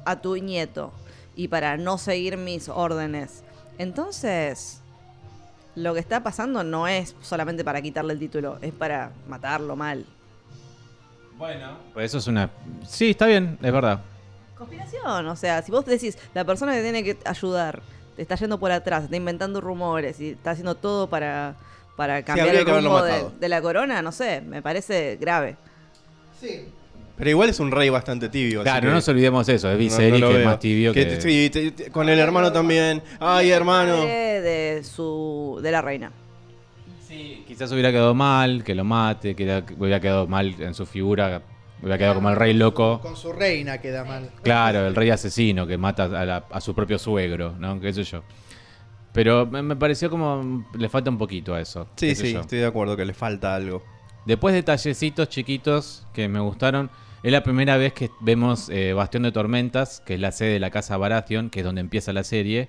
[SPEAKER 3] a tu nieto y para no seguir mis órdenes, entonces lo que está pasando no es solamente para quitarle el título, es para matarlo mal.
[SPEAKER 1] Bueno. Pues eso es una... Sí, está bien, es verdad.
[SPEAKER 3] Conspiración, o sea, si vos decís, la persona que tiene que ayudar te está yendo por atrás, está inventando rumores y está haciendo todo para, para cambiar el rumbo de la corona, no sé, me parece grave.
[SPEAKER 5] Sí.
[SPEAKER 2] Pero igual es un rey bastante tibio. así
[SPEAKER 1] Claro,
[SPEAKER 2] que
[SPEAKER 1] no nos olvidemos eso, es Viserys
[SPEAKER 2] no
[SPEAKER 1] que es más tibio que...
[SPEAKER 2] sí, te- te- con el hermano también. Ay, hermano.
[SPEAKER 3] De su de la reina.
[SPEAKER 1] Sí, quizás hubiera quedado mal, que lo mate, que hubiera- quedado mal en su figura, hubiera quedado como el rey loco.
[SPEAKER 5] Con su reina queda mal.
[SPEAKER 1] Claro, el rey asesino que mata a, la- a su propio suegro, ¿no? ¿Qué sé yo? Pero me, me pareció como le falta un poquito a eso.
[SPEAKER 2] Sí, sí,
[SPEAKER 1] yo.
[SPEAKER 2] estoy de acuerdo que le falta algo.
[SPEAKER 1] Después detallecitos chiquitos que me gustaron. Es la primera vez que vemos eh, Bastión de Tormentas, que es la sede de la casa Baratheon, que es donde empieza la serie.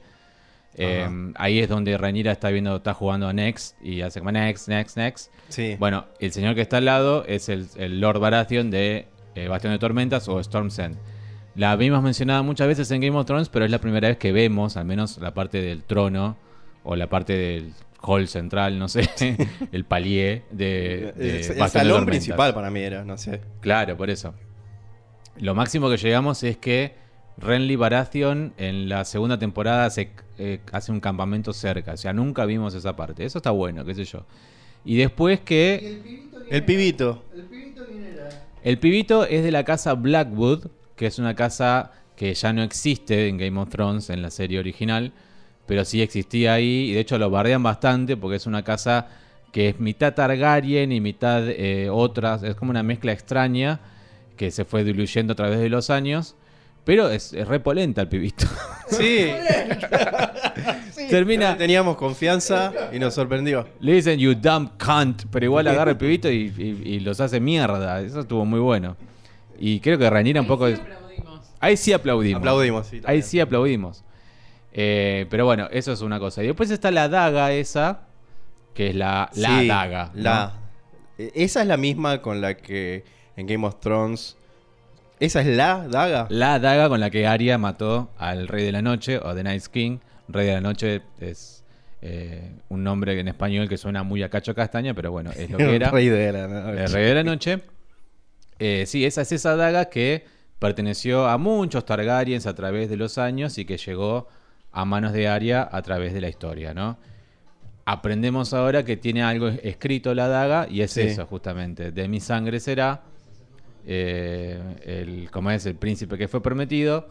[SPEAKER 1] Eh, ahí es donde Rhaenyra está viendo, está jugando a Next y hace como Next, Next, Next.
[SPEAKER 2] Sí.
[SPEAKER 1] Bueno, el señor que está al lado es el, el Lord Baratheon de eh, Bastión de Tormentas o Storm's End. La vimos mencionada muchas veces en Game of Thrones, pero es la primera vez que vemos, al menos la parte del trono o la parte del hall central, no sé, el palier de, de
[SPEAKER 2] el, el
[SPEAKER 1] de
[SPEAKER 2] salón principal para mí era, no sé.
[SPEAKER 1] Claro, por eso. Lo máximo que llegamos es que Renly Baratheon en la segunda temporada se, eh, hace un campamento cerca. O sea, nunca vimos esa parte. Eso está bueno, qué sé yo. Y después que
[SPEAKER 2] El pibito.
[SPEAKER 5] El pibito quién era?
[SPEAKER 1] el pibito es de la casa Blackwood, que es una casa que ya no existe en Game of Thrones en la serie original, pero sí existía ahí y de hecho lo bardean bastante porque es una casa que es mitad Targaryen y mitad eh, otras, es como una mezcla extraña que se fue diluyendo a través de los años, pero es, es repolenta el pibito.
[SPEAKER 2] Sí.
[SPEAKER 1] Termina,
[SPEAKER 2] Teníamos confianza y nos sorprendió.
[SPEAKER 1] le dicen you dumb cunt, pero igual agarra el pibito y, y- y los hace mierda, eso estuvo muy bueno. Y creo que Rhaenyra un poco...
[SPEAKER 4] Sí, aplaudimos.
[SPEAKER 1] Ahí sí aplaudimos.
[SPEAKER 2] Aplaudimos, sí,
[SPEAKER 1] Ahí sí aplaudimos. Eh, pero bueno, eso es una cosa. Y después está la daga esa, que es la, la
[SPEAKER 2] Sí,
[SPEAKER 1] daga. ¿no?
[SPEAKER 2] La. E- Esa es la misma con la que en Game of Thrones. ¿Esa es la daga?
[SPEAKER 1] La daga con la que Arya mató al Rey de la Noche, o The Night King. Rey de la Noche es eh, un nombre en español que suena muy a cacho castaña, pero bueno, es lo que era.
[SPEAKER 2] Rey de la noche.
[SPEAKER 1] El Rey de la Noche. Eh, sí, esa es esa daga que perteneció a muchos Targaryens a través de los años y que llegó a manos de Arya a través de la historia, ¿no? Aprendemos ahora que tiene algo escrito la daga y es
[SPEAKER 2] Sí.
[SPEAKER 1] eso justamente. De mi sangre será eh, el, como es el príncipe que fue prometido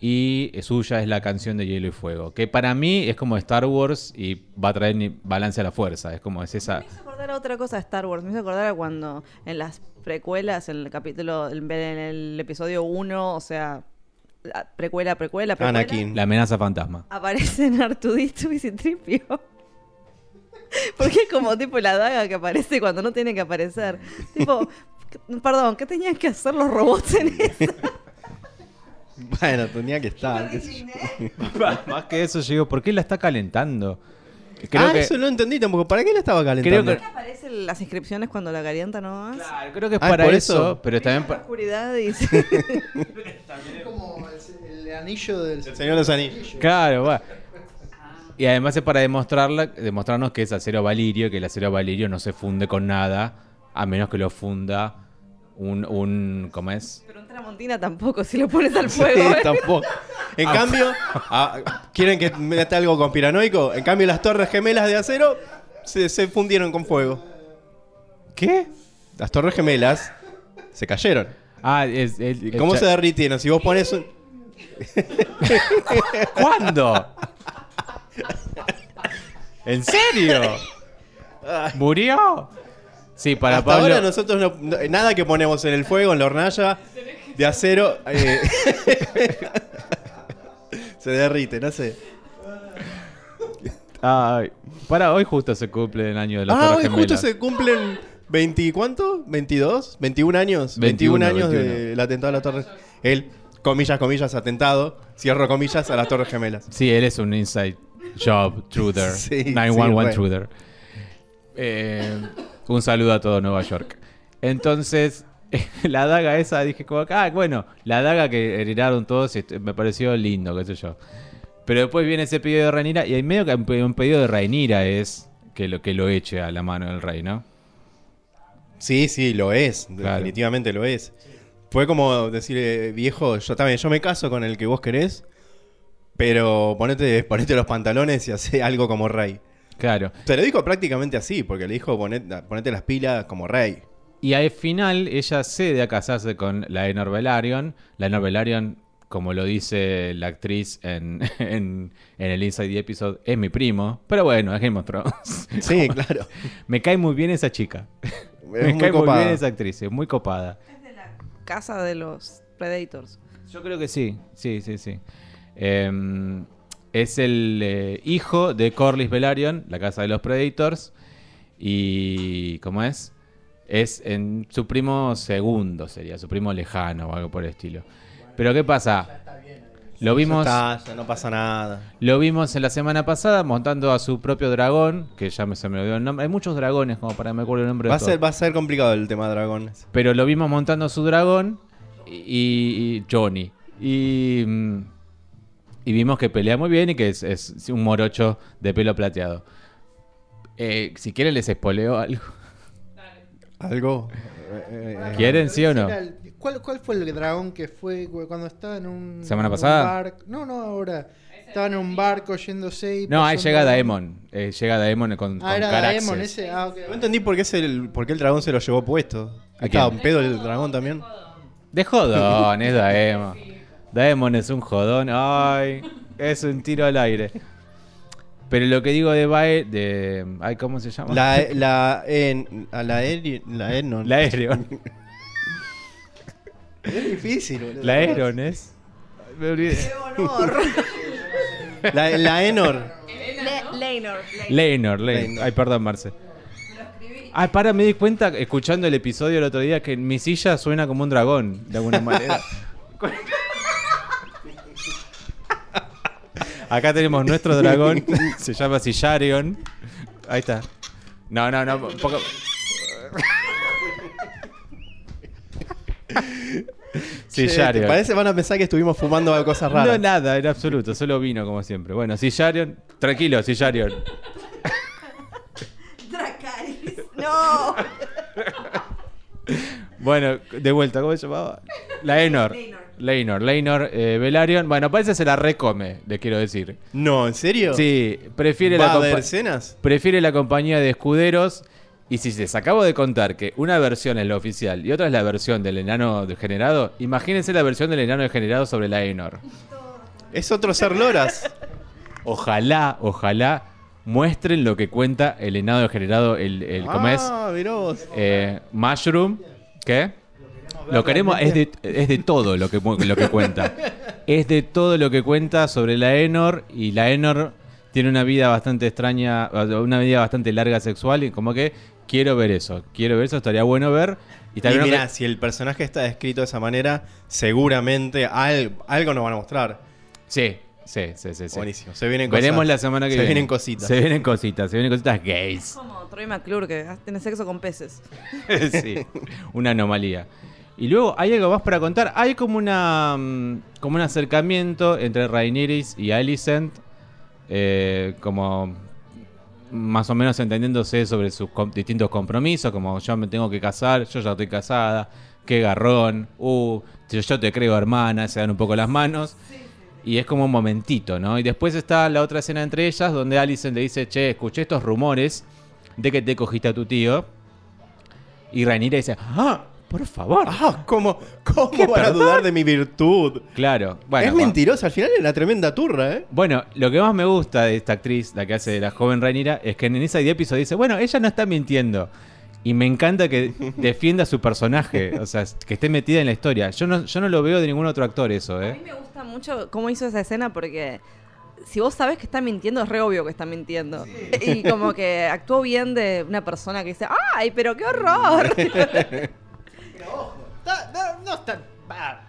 [SPEAKER 1] y suya es la canción de Hielo y Fuego, que para mí es como Star Wars y va a traer balance a la fuerza, es como es esa...
[SPEAKER 3] Me hizo acordar a otra cosa de Star Wars. Me hizo acordar a cuando en las precuelas, en el capítulo, en el episodio 1, o sea, precuela, precuela, precuela.
[SPEAKER 2] Anakin.
[SPEAKER 1] La amenaza fantasma.
[SPEAKER 3] Aparecen Artudito y Citripio. Porque es como tipo la daga que aparece cuando no tiene que aparecer. Tipo, perdón, ¿qué tenían que hacer los robots en eso?
[SPEAKER 2] Bueno, tenía que estar. qué.
[SPEAKER 1] Más que eso, yo digo, ¿por qué la está calentando? Creo
[SPEAKER 2] ah,
[SPEAKER 1] que,
[SPEAKER 2] eso no entendí tampoco. ¿Para qué la estaba calentando?
[SPEAKER 1] Creo que-
[SPEAKER 3] Aparecen las inscripciones cuando la calienta nomás.
[SPEAKER 1] Claro, creo que es
[SPEAKER 2] Ah,
[SPEAKER 1] para
[SPEAKER 2] ¿por
[SPEAKER 1] eso,
[SPEAKER 2] eso?
[SPEAKER 1] pero también
[SPEAKER 3] La
[SPEAKER 1] pa-
[SPEAKER 3] oscuridad y...
[SPEAKER 5] anillo del
[SPEAKER 2] El Señor de los Anillos.
[SPEAKER 1] Claro, va. Y además es para demostrarla, demostrarnos que es acero valirio, que el acero valirio no se funde con nada, a menos que lo funda un, un ¿cómo es?
[SPEAKER 3] Pero un tramontina tampoco, si lo pones al
[SPEAKER 2] Sí,
[SPEAKER 3] fuego. ¿eh?
[SPEAKER 2] tampoco. En cambio, ¿quieren que meta algo conspiranoico? En cambio, las torres gemelas de acero se, se fundieron con fuego.
[SPEAKER 1] ¿Qué?
[SPEAKER 2] Las torres gemelas se cayeron.
[SPEAKER 1] Ah, es, el-
[SPEAKER 2] ¿Y
[SPEAKER 1] el
[SPEAKER 2] cómo se derritieron? Si vos pones un...
[SPEAKER 1] ¿Cuándo? ¿En serio? ¿Murió? Sí, para
[SPEAKER 2] Hasta
[SPEAKER 1] Pablo.
[SPEAKER 2] ahora nosotros no, no- nada que ponemos en el fuego, en la hornalla de acero, eh, se derrite, no sé.
[SPEAKER 1] Ay, para hoy justo se cumple el año de los
[SPEAKER 2] Ah,
[SPEAKER 1] Torres
[SPEAKER 2] hoy justo
[SPEAKER 1] Gemelas.
[SPEAKER 2] se cumplen 20, ¿cuánto? ¿22? ¿21 años?
[SPEAKER 1] 21,
[SPEAKER 2] 21 años
[SPEAKER 1] 21.
[SPEAKER 2] del atentado a la Torre El, comillas, comillas, atentado, cierro comillas, a las Torres Gemelas.
[SPEAKER 1] Sí, él es un inside job truther.
[SPEAKER 2] Sí,
[SPEAKER 1] 911
[SPEAKER 2] sí,
[SPEAKER 1] truther. Eh, un saludo a todo Nueva York. Entonces, la daga esa, dije como, ah, bueno, la daga que heredaron todos este, me pareció lindo, qué sé yo. Pero después viene ese pedido de Rhaenyra y en medio que un pe- un pedido de Rhaenyra es que lo, que lo eche a la mano del rey, ¿no?
[SPEAKER 2] Sí, sí, lo es,
[SPEAKER 1] Claro.
[SPEAKER 2] definitivamente lo es. Fue como decir, eh, viejo, yo también, yo me caso con el que vos querés, pero ponete, ponete los pantalones y hace algo como rey.
[SPEAKER 1] Claro.
[SPEAKER 2] Se lo dijo prácticamente así, porque le dijo ponete, ponete las pilas como rey.
[SPEAKER 1] Y al final ella cede a casarse con la Enor Velaryon. La Enor Velaryon, como lo dice la actriz en, en, en el Inside the Episode, es mi primo. Pero bueno, es Game of Thrones.
[SPEAKER 2] Sí, claro.
[SPEAKER 1] Me cae muy bien esa chica. Me
[SPEAKER 2] Es
[SPEAKER 1] cae muy bien esa actriz, es muy copada.
[SPEAKER 3] Casa de los Predators.
[SPEAKER 1] Yo creo que sí, sí, sí, sí. Em, es el eh, hijo de Corlys Velaryon, la casa de los Predators. Y. ¿Cómo es? Es en su primo segundo, sería, su primo lejano o algo por el estilo. Pero ¿qué pasa? Lo vimos,
[SPEAKER 2] Ya está, ya no pasa nada.
[SPEAKER 1] lo vimos en la semana pasada montando a su propio dragón, que ya me, se me olvidó el nombre. Hay muchos dragones, como para que me acuerdo el nombre
[SPEAKER 2] Va a,
[SPEAKER 1] de todos.
[SPEAKER 2] ser, va a ser complicado el tema de dragones.
[SPEAKER 1] Pero lo vimos montando su dragón y, y Johnny. Y, mm, y vimos que pelea muy bien y que es, es un morocho de pelo plateado. Eh, si quieren les espoleo algo.
[SPEAKER 2] ¿Algo? Eh, eh, eh.
[SPEAKER 1] ¿Quieren, sí o no?
[SPEAKER 5] ¿Cuál, ¿Cuál fue el dragón que fue cu- cuando estaba en un.
[SPEAKER 1] ¿Semana
[SPEAKER 5] en un
[SPEAKER 1] pasada?
[SPEAKER 5] barco? No, no, ahora. Estaba en un barco yéndose y.
[SPEAKER 1] No, ahí llega. Daemon. Eh, llega Daemon con,
[SPEAKER 5] Ah,
[SPEAKER 1] con
[SPEAKER 5] era
[SPEAKER 1] Caraxes.
[SPEAKER 5] Daemon ese. Ah.
[SPEAKER 2] No entendí por qué, es el, por qué el dragón se lo llevó puesto.
[SPEAKER 1] ¿A
[SPEAKER 2] Estaba un pedo el dragón también.
[SPEAKER 1] De jodón, es Daemon. Daemon es un jodón. Ay, es un tiro al aire. Pero lo que digo de Bae, de... Ay, ¿cómo se llama?
[SPEAKER 2] La, la, en, a la, Eri- la Enon.
[SPEAKER 1] La Aeron.
[SPEAKER 2] Es difícil, boludo.
[SPEAKER 1] La Aeron es... Me olvidé.
[SPEAKER 3] honor!
[SPEAKER 2] La, la Enor.
[SPEAKER 3] Le- Leinor.
[SPEAKER 1] Leinor, Leinor. Ay, perdón, Marce. Ay, para, me di cuenta, escuchando el episodio el otro día, que mi silla suena como un dragón, de alguna manera. Acá tenemos nuestro dragón, se llama Sillarion. Ahí está. No, no, no, un poco...
[SPEAKER 2] Che,
[SPEAKER 1] Sillarion.
[SPEAKER 2] Parece van a pensar que estuvimos fumando cosas raras.
[SPEAKER 1] No, nada, en absoluto, solo vino como siempre. Bueno, Sillarion, tranquilo, Sillarion.
[SPEAKER 3] Dracarys. ¡No!
[SPEAKER 1] Bueno, de vuelta, ¿cómo se llamaba? La Enor.
[SPEAKER 3] Leinor.
[SPEAKER 1] Leinor, eh, Velaryon. Bueno, parece se la recome, le quiero decir.
[SPEAKER 2] No, ¿en serio?
[SPEAKER 1] Sí, prefiere
[SPEAKER 2] ¿Va
[SPEAKER 1] la,
[SPEAKER 2] a haber
[SPEAKER 1] compa-
[SPEAKER 2] escenas?
[SPEAKER 1] prefiere la compañía de escuderos. Y si les acabo de contar que una versión es la oficial y otra es la versión del enano degenerado, imagínense la versión del enano degenerado sobre la Enor.
[SPEAKER 2] Es otro ser Loras.
[SPEAKER 1] Ojalá, ojalá muestren lo que cuenta el enano degenerado, el, el ¿cómo es?
[SPEAKER 2] Ah, mirá vos.
[SPEAKER 1] Eh, Mushroom, ¿qué? Lo queremos, es de, es de todo lo que, lo que cuenta. Es de todo lo que cuenta sobre la Enor y la Enor tiene una vida bastante extraña, una vida bastante larga sexual y como que quiero ver eso, quiero ver eso, estaría bueno ver. Y
[SPEAKER 2] Y mirá,
[SPEAKER 1] que-
[SPEAKER 2] si el personaje está descrito de esa manera, seguramente al- algo nos van a mostrar.
[SPEAKER 1] Sí, sí, sí, sí. sí.
[SPEAKER 2] Buenísimo. Se vienen cosas.
[SPEAKER 1] Veremos la semana que
[SPEAKER 2] se
[SPEAKER 1] viene.
[SPEAKER 2] vienen cositas.
[SPEAKER 1] Se vienen cositas, se vienen cositas gays.
[SPEAKER 3] Como Troy McClure que tiene sexo con peces.
[SPEAKER 1] sí, una anomalía. Y luego hay algo más para contar. Hay como una mm, como un acercamiento entre Rhaenyra y Alicent. eh, como más o menos entendiéndose sobre sus com- distintos compromisos, como yo me tengo que casar, yo ya estoy casada, qué garrón, uh, yo, yo te creo hermana, se dan un poco las manos. Y es como un momentito, ¿no? Y después está la otra escena entre ellas donde Alison le dice, che, escuché estos rumores de que te cogiste a tu tío. Y Rhaenyra dice, ah, por favor.
[SPEAKER 2] Ah, ¿cómo, cómo
[SPEAKER 1] ¿Qué,
[SPEAKER 2] van a dudar de mi virtud?
[SPEAKER 1] Claro, bueno.
[SPEAKER 2] es mentirosa, al final es una tremenda turra, ¿eh?
[SPEAKER 1] Bueno, lo que más me gusta de esta actriz, la que hace de la joven Rhaenyra, es que en ese episodio dice, bueno, ella no está mintiendo. Y me encanta que defienda a su personaje, o sea, que esté metida en la historia. Yo no, yo no lo veo de ningún otro actor eso,
[SPEAKER 3] A mí
[SPEAKER 1] ¿eh?
[SPEAKER 3] me gusta mucho cómo hizo esa escena porque si vos sabes que está mintiendo, es re obvio que está mintiendo. Y como que actuó bien de una persona que dice, ¡ay, pero qué horror!
[SPEAKER 5] No, no está. va,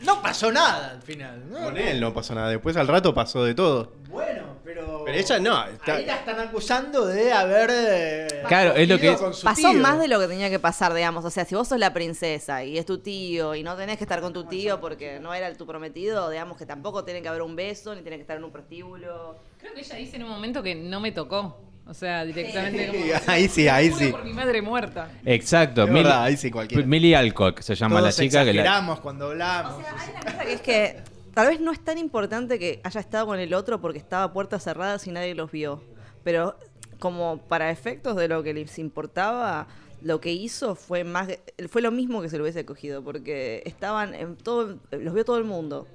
[SPEAKER 5] No pasó nada al final. ¿no?
[SPEAKER 2] Con él no pasó nada. Después al rato pasó de todo.
[SPEAKER 5] Bueno, pero.
[SPEAKER 2] Pero ella no. está-
[SPEAKER 5] Ahí la están acusando de haber. eh,
[SPEAKER 1] Claro, es lo que-
[SPEAKER 5] cogido con su
[SPEAKER 3] Pasó
[SPEAKER 5] tío.
[SPEAKER 3] más de lo que tenía que pasar, digamos. O sea, si vos sos la princesa y es tu tío y no tenés que estar con tu tío porque no era tu prometido, digamos que tampoco tiene que haber un beso ni tiene que estar en un prostíbulo.
[SPEAKER 4] Creo que ella dice en un momento que no me tocó. O sea, directamente como.
[SPEAKER 2] Ahí sí, ahí
[SPEAKER 4] "Juro
[SPEAKER 2] sí.
[SPEAKER 4] por mi madre muerta.
[SPEAKER 1] Exacto.
[SPEAKER 2] Verdad, ahí sí cualquiera.
[SPEAKER 1] Millie Alcock se llama
[SPEAKER 5] Todos
[SPEAKER 1] la chica que la...
[SPEAKER 5] cuando hablamos.
[SPEAKER 3] O sea, hay una cosa que es que tal vez no es tan importante que haya estado con el otro porque estaba a puertas cerradas y nadie los vio. Pero como para efectos de lo que les importaba, lo que hizo fue más fue lo mismo que se lo hubiese cogido, porque estaban en todo, los vio todo el mundo.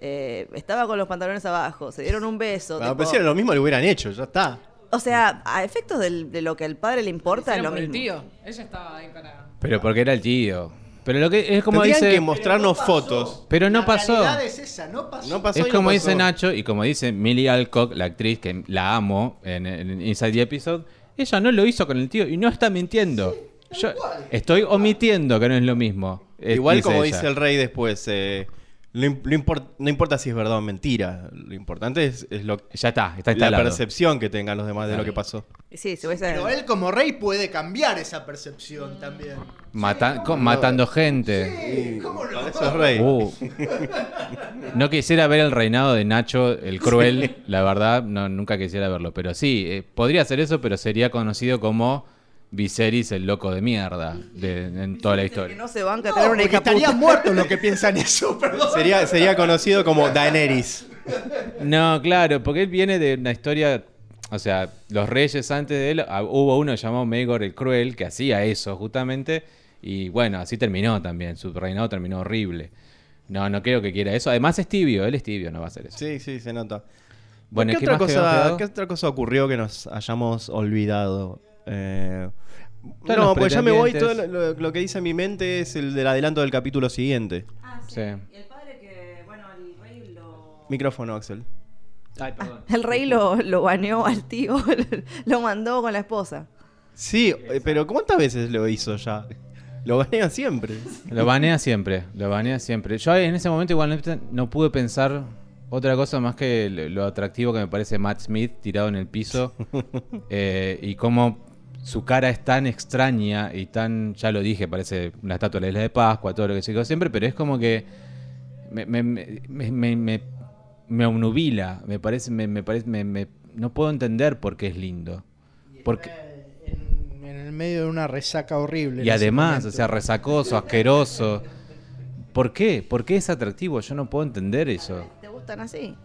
[SPEAKER 3] Eh, estaba con los pantalones abajo, se dieron un beso.
[SPEAKER 2] Bueno,
[SPEAKER 3] tipo-
[SPEAKER 2] pero si era lo mismo, lo hubieran hecho, ya está.
[SPEAKER 3] O sea, a efectos del- de lo que al padre le importa es
[SPEAKER 4] Hicieron
[SPEAKER 3] lo
[SPEAKER 4] por el
[SPEAKER 3] mismo.
[SPEAKER 4] tío. Ella estaba ahí para.
[SPEAKER 1] Pero porque era el tío. Pero lo que es como
[SPEAKER 2] Tendrían
[SPEAKER 1] dice...
[SPEAKER 2] que mostrarnos
[SPEAKER 5] Pero no pasó.
[SPEAKER 2] fotos.
[SPEAKER 1] Pero no
[SPEAKER 5] La
[SPEAKER 1] pasó.
[SPEAKER 5] realidad es esa, no pasó.
[SPEAKER 2] No pasó
[SPEAKER 1] Es
[SPEAKER 2] no
[SPEAKER 1] como
[SPEAKER 2] pasó.
[SPEAKER 1] dice Nacho y como dice Millie Alcock, la actriz que la amo en, en Inside the Episode, ella no lo hizo con el tío y no está mintiendo. Yo estoy omitiendo que no es lo mismo. eh,
[SPEAKER 2] Igual como
[SPEAKER 1] ella.
[SPEAKER 2] dice el rey después, eh, lo lo import- no importa si es verdad o mentira. Lo importante es, es lo,
[SPEAKER 1] Ya está, está
[SPEAKER 2] la
[SPEAKER 1] instalado.
[SPEAKER 2] percepción que tengan los demás de lo que pasó.
[SPEAKER 3] Sí, se hubiese...
[SPEAKER 5] Pero él como rey puede cambiar esa percepción también.
[SPEAKER 1] Mata- con- matando gente.
[SPEAKER 5] Sí, ¿Cómo no?
[SPEAKER 2] Para eso es rey.
[SPEAKER 1] Uh. No quisiera ver el reinado de Nacho el Cruel, la verdad, no, nunca quisiera verlo. Pero sí, eh, podría ser eso, pero sería conocido como Viserys el loco de mierda de- en toda la
[SPEAKER 3] Que
[SPEAKER 1] historia.
[SPEAKER 3] no se banca
[SPEAKER 5] No,
[SPEAKER 3] tener una
[SPEAKER 5] porque
[SPEAKER 3] hija
[SPEAKER 5] estarían
[SPEAKER 3] puta.
[SPEAKER 5] muertos los que piensan eso, perdón.
[SPEAKER 2] Sería, sería conocido como Daenerys.
[SPEAKER 1] No, claro, porque él viene de una historia. O sea, los reyes antes de él, ah, hubo uno llamado Maegor el Cruel que hacía eso justamente. Y bueno, así terminó también. Su reinado terminó horrible. No, no creo que quiera eso. Además es tibio, él es tibio, no va a hacer eso.
[SPEAKER 2] Sí, sí, se nota.
[SPEAKER 1] Bueno,
[SPEAKER 2] ¿Qué,
[SPEAKER 1] ¿qué
[SPEAKER 2] otra cosa? ¿Qué otra cosa ocurrió que nos hayamos olvidado? Eh, no, porque ya me voy. Todo lo, lo que dice mi mente es el del adelanto del capítulo siguiente.
[SPEAKER 3] Ah, sí.
[SPEAKER 1] Sí.
[SPEAKER 3] Y el padre que, bueno, el rey lo...
[SPEAKER 2] Micrófono, Axel.
[SPEAKER 1] Ay, perdón.
[SPEAKER 3] El rey lo, lo baneó al tío, lo mandó con la esposa.
[SPEAKER 2] Sí, eh, pero ¿cuántas veces lo hizo ya? Lo banean siempre.
[SPEAKER 1] Lo banea siempre, lo banea siempre. Yo en ese momento igual no, pude pensar otra cosa más que lo, lo atractivo que me parece Matt Smith tirado en el piso eh, y cómo su cara es tan extraña y tan, ya lo dije, parece una estatua de la isla de Pascua, todo lo que se dijo siempre, pero es como que me, me, me, me, me- me- me obnubila, me parece, me, me parece, me, me- no puedo entender por qué es lindo. Porque,
[SPEAKER 5] En, en el medio de una resaca horrible.
[SPEAKER 1] y además, o sea, resacoso, asqueroso. ¿Por qué? ¿Por qué es atractivo? Yo no puedo entender eso.
[SPEAKER 3] ¿Te gustan así?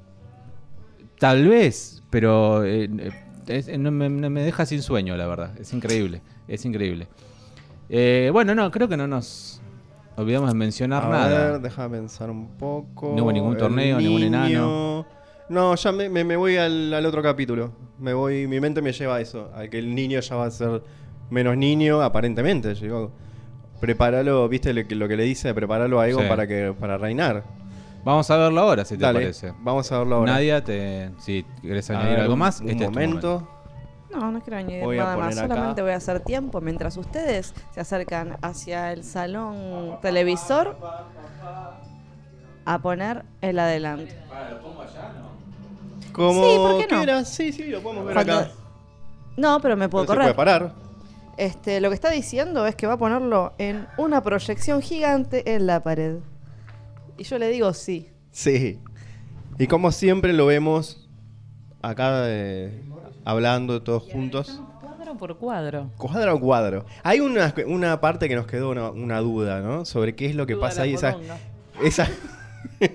[SPEAKER 1] Tal vez, pero eh, eh, es- no me, deja sin sueño, la verdad. Es increíble, es increíble. Eh, bueno, no, creo que no nos olvidamos de mencionar
[SPEAKER 2] A
[SPEAKER 1] nada.
[SPEAKER 2] ver, déjame pensar un poco.
[SPEAKER 1] No hubo ningún torneo, ningún enano.
[SPEAKER 2] No, ya me, me- me voy al, al otro capítulo. Me voy, mi mente me lleva a eso, a que el niño ya va a ser menos niño, aparentemente. Llegó. Prepáralo, viste lo que, lo que le dice, prepáralo a Egon
[SPEAKER 1] Sí.
[SPEAKER 2] para que para reinar.
[SPEAKER 1] Vamos a verlo ahora, si te
[SPEAKER 2] Dale,
[SPEAKER 1] parece.
[SPEAKER 2] vamos a verlo ahora.
[SPEAKER 1] Nadia, te, si querés añadir
[SPEAKER 2] ver,
[SPEAKER 1] algo
[SPEAKER 2] un-
[SPEAKER 1] más,
[SPEAKER 2] Un
[SPEAKER 1] este es tu
[SPEAKER 2] momento.
[SPEAKER 3] No, no quiero añadir
[SPEAKER 2] Voy
[SPEAKER 3] nada más.
[SPEAKER 2] acá.
[SPEAKER 3] Solamente voy a hacer tiempo mientras ustedes se acercan hacia el salón televisor a poner el adelanto.
[SPEAKER 2] ¿Cómo
[SPEAKER 3] Sí, ¿por qué no?
[SPEAKER 2] quieras? Sí, sí, lo podemos ver
[SPEAKER 3] Cuando-
[SPEAKER 2] acá.
[SPEAKER 3] No, pero me puedo
[SPEAKER 2] Pero se
[SPEAKER 3] correr.
[SPEAKER 2] puede parar.
[SPEAKER 3] Este, lo que está diciendo es que va a ponerlo en una proyección gigante en la pared. Y yo le digo sí.
[SPEAKER 2] Sí. Y como siempre lo vemos acá eh, hablando todos juntos.
[SPEAKER 4] Cuadro por cuadro.
[SPEAKER 2] Cuadro a cuadro. Hay una, una parte que nos quedó una, una duda, ¿no? Sobre qué es lo que
[SPEAKER 4] Duda
[SPEAKER 2] pasa ahí. Esa, esa-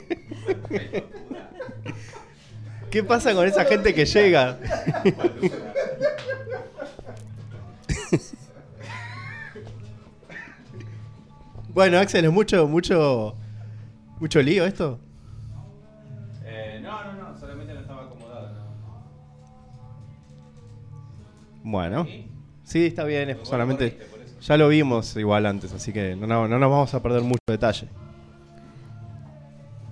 [SPEAKER 2] ¿Qué pasa con esa gente que llega? bueno, Axel, es mucho, mucho, mucho lío esto.
[SPEAKER 1] no, no, no, solamente no estaba acomodado.
[SPEAKER 2] Bueno, sí, está bien, es solamente ya lo vimos igual antes, así que no, no, no nos vamos a perder mucho detalle.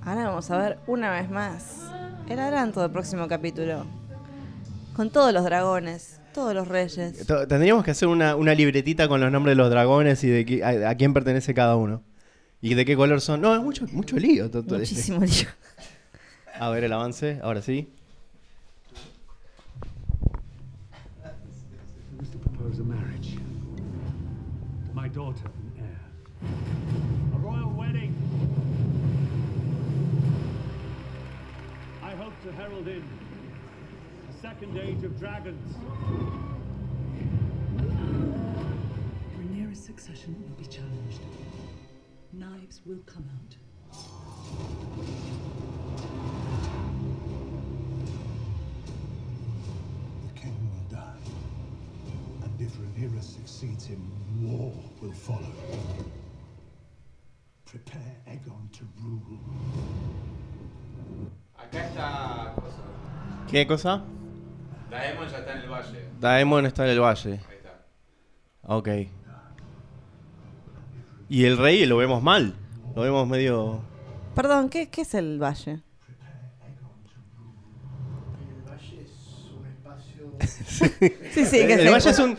[SPEAKER 3] Ahora vamos a ver una vez más el adelanto del próximo capítulo. Con todos los dragones, todos los reyes.
[SPEAKER 2] Tendríamos que hacer una, una libretita con los nombres de los dragones y de a, a quién pertenece cada uno. Y de qué color son. No, es mucho, mucho lío. to- to-
[SPEAKER 3] Muchísimo lío.
[SPEAKER 2] A ver el avance, ahora sí.
[SPEAKER 6] I wish to propose a marriage. My daughter and heir. A royal wedding. I hope to herald in a second age of dragons.
[SPEAKER 7] Rhaenyra's succession will be challenged. Knives will come out.
[SPEAKER 8] The king will die. And if Rhaenyra succeeds him, war will follow. Prepare Aegon to rule.
[SPEAKER 1] Acá está.
[SPEAKER 2] ¿Qué cosa?
[SPEAKER 1] Daemon ya está en el valle.
[SPEAKER 2] Daemon está en el valle.
[SPEAKER 1] Ahí está.
[SPEAKER 2] Ok. Y el rey lo vemos mal. Lo vemos medio.
[SPEAKER 3] Perdón, ¿qué, qué es el valle? Sí, sí, que
[SPEAKER 2] el
[SPEAKER 3] sé.
[SPEAKER 2] valle es un.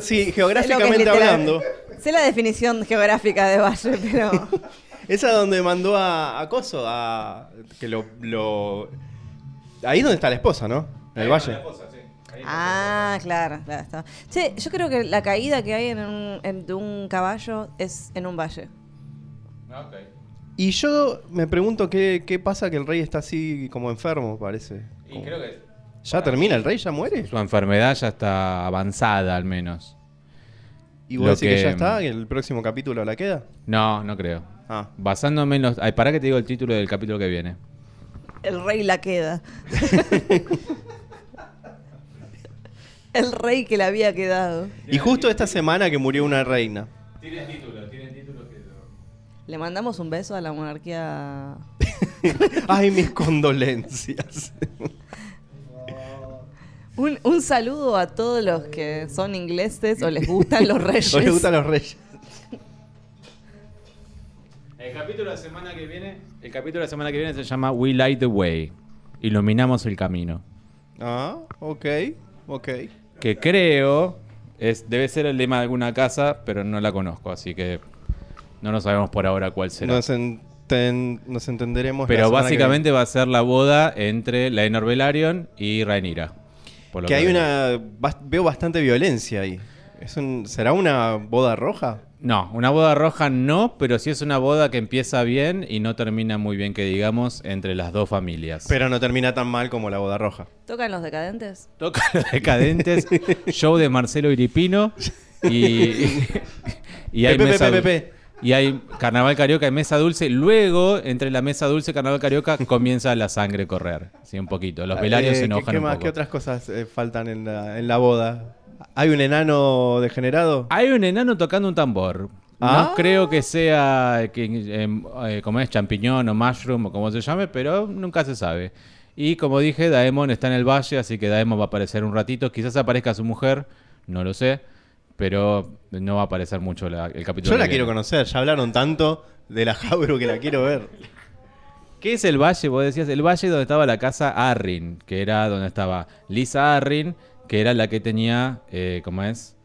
[SPEAKER 2] Sí, geográficamente hablando.
[SPEAKER 3] Sé la definición geográfica de valle, pero.
[SPEAKER 2] Esa donde mandó a, a Coso, a. que lo, lo- Ahí es donde está la esposa, ¿no? En el valle.
[SPEAKER 3] Ah, claro, claro. Está. Che, yo creo que la caída que hay en un, en- de un caballo es en un valle.
[SPEAKER 1] Ok.
[SPEAKER 2] Y yo me pregunto qué, qué pasa que el rey está así como enfermo, parece.
[SPEAKER 1] Y
[SPEAKER 2] Como-
[SPEAKER 1] creo que
[SPEAKER 2] ¿Ya termina el rey? ¿Ya muere?
[SPEAKER 1] su enfermedad ya está avanzada, al menos.
[SPEAKER 2] ¿Y vos
[SPEAKER 1] Lo
[SPEAKER 2] decís que...
[SPEAKER 1] que-
[SPEAKER 2] ya está? ¿Que el próximo capítulo la queda?
[SPEAKER 1] No, no creo.
[SPEAKER 2] Ah.
[SPEAKER 1] Basándome en los. Ay, para que te digo el título del capítulo que viene.
[SPEAKER 3] El rey la queda. el rey que le había quedado.
[SPEAKER 2] Y justo esta semana que murió una reina.
[SPEAKER 1] Tiene título, tiene título que
[SPEAKER 3] Le mandamos un beso a la monarquía.
[SPEAKER 2] Ay, mis condolencias.
[SPEAKER 3] Un, un saludo a todos los que son ingleses o les gustan los reyes.
[SPEAKER 2] ¿No le gustan los reyes?
[SPEAKER 1] El capítulo de la semana que viene. El capítulo de la semana que viene se llama We Light the Way. Iluminamos el camino.
[SPEAKER 2] Ah, ok, ok.
[SPEAKER 1] Que creo. Es, debe ser el lema de alguna casa, pero no la conozco, así que no lo sabemos por ahora cuál será.
[SPEAKER 2] Nos, enten- nos entenderemos.
[SPEAKER 1] pero básicamente va a ser la boda entre Laenor Velaryon y Rhaenyra. por lo
[SPEAKER 2] Que hay
[SPEAKER 1] veo.
[SPEAKER 2] una. bas- Veo bastante violencia ahí. ¿Es un- ¿Será una boda roja?
[SPEAKER 1] No, una boda roja no, pero sí es una boda que empieza bien y no termina muy bien, que digamos, entre las dos familias.
[SPEAKER 2] Pero no termina tan mal como la boda roja.
[SPEAKER 3] ¿Tocan los decadentes?
[SPEAKER 1] Toca los decadentes, show de Marcelo Iripino y, y hay
[SPEAKER 2] Pepe,
[SPEAKER 1] mesa
[SPEAKER 2] Pepe,
[SPEAKER 1] dul-
[SPEAKER 2] Pepe.
[SPEAKER 1] y hay carnaval carioca y mesa dulce. Luego, entre la mesa dulce y carnaval carioca, comienza la sangre a correr. Sí, un poquito. Los velarios
[SPEAKER 2] Eh,
[SPEAKER 1] se
[SPEAKER 2] ¿qué-
[SPEAKER 1] enojan
[SPEAKER 2] ¿qué,
[SPEAKER 1] un
[SPEAKER 2] más,
[SPEAKER 1] poco.
[SPEAKER 2] ¿Qué otras cosas eh, faltan en la, en la boda? ¿Hay un enano degenerado?
[SPEAKER 1] Hay un enano tocando un tambor.
[SPEAKER 2] Ah.
[SPEAKER 1] No creo que sea que, em, eh, como es champiñón o mushroom o como se llame, pero nunca se sabe. Y como dije, Daemon está en el valle, así que Daemon va a aparecer un ratito. Quizás aparezca su mujer, no lo sé, pero no va a aparecer mucho la- el capítulo.
[SPEAKER 2] Yo la quiero conocer. Ya hablaron tanto de la Jabru que la quiero ver.
[SPEAKER 1] ¿Qué es el valle? Vos decías, el valle donde estaba la casa Arryn, que era donde estaba Lisa Arryn, que era la que tenía, eh, ¿cómo es?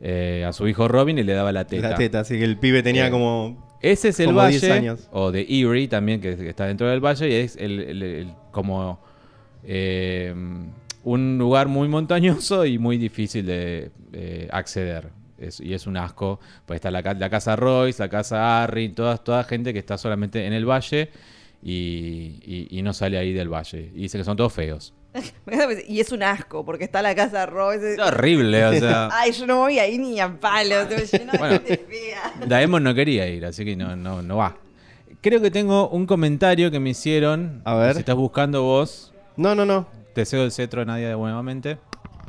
[SPEAKER 1] Eh, a su hijo Robin y le daba la teta.
[SPEAKER 2] La teta, así que el pibe tenía como.
[SPEAKER 1] Ese es el
[SPEAKER 2] Como 10
[SPEAKER 1] valle,
[SPEAKER 2] años.
[SPEAKER 1] o de Erie también, que que está dentro del valle, y es el, el- el- como eh, un lugar muy montañoso y muy difícil de eh, acceder. Es- y es un asco. Pues está la, ca- la casa Royce, la casa Arryn, toda, toda gente que está solamente en el valle y, y- y no sale ahí del valle. Y dice que son todos feos.
[SPEAKER 3] Y es un asco, porque está la casa de Rose.
[SPEAKER 1] Es horrible, o sea.
[SPEAKER 3] Ay, yo no voy ahí ni a palo, te lleno de
[SPEAKER 1] Bueno.
[SPEAKER 3] gente fea.
[SPEAKER 1] Daemon no quería ir, así que no, no, no va. Creo que tengo un comentario que me hicieron.
[SPEAKER 2] A ver.
[SPEAKER 1] Si estás buscando vos,
[SPEAKER 2] No, no, no.
[SPEAKER 1] te cedo el cetro, Nadia, nuevamente.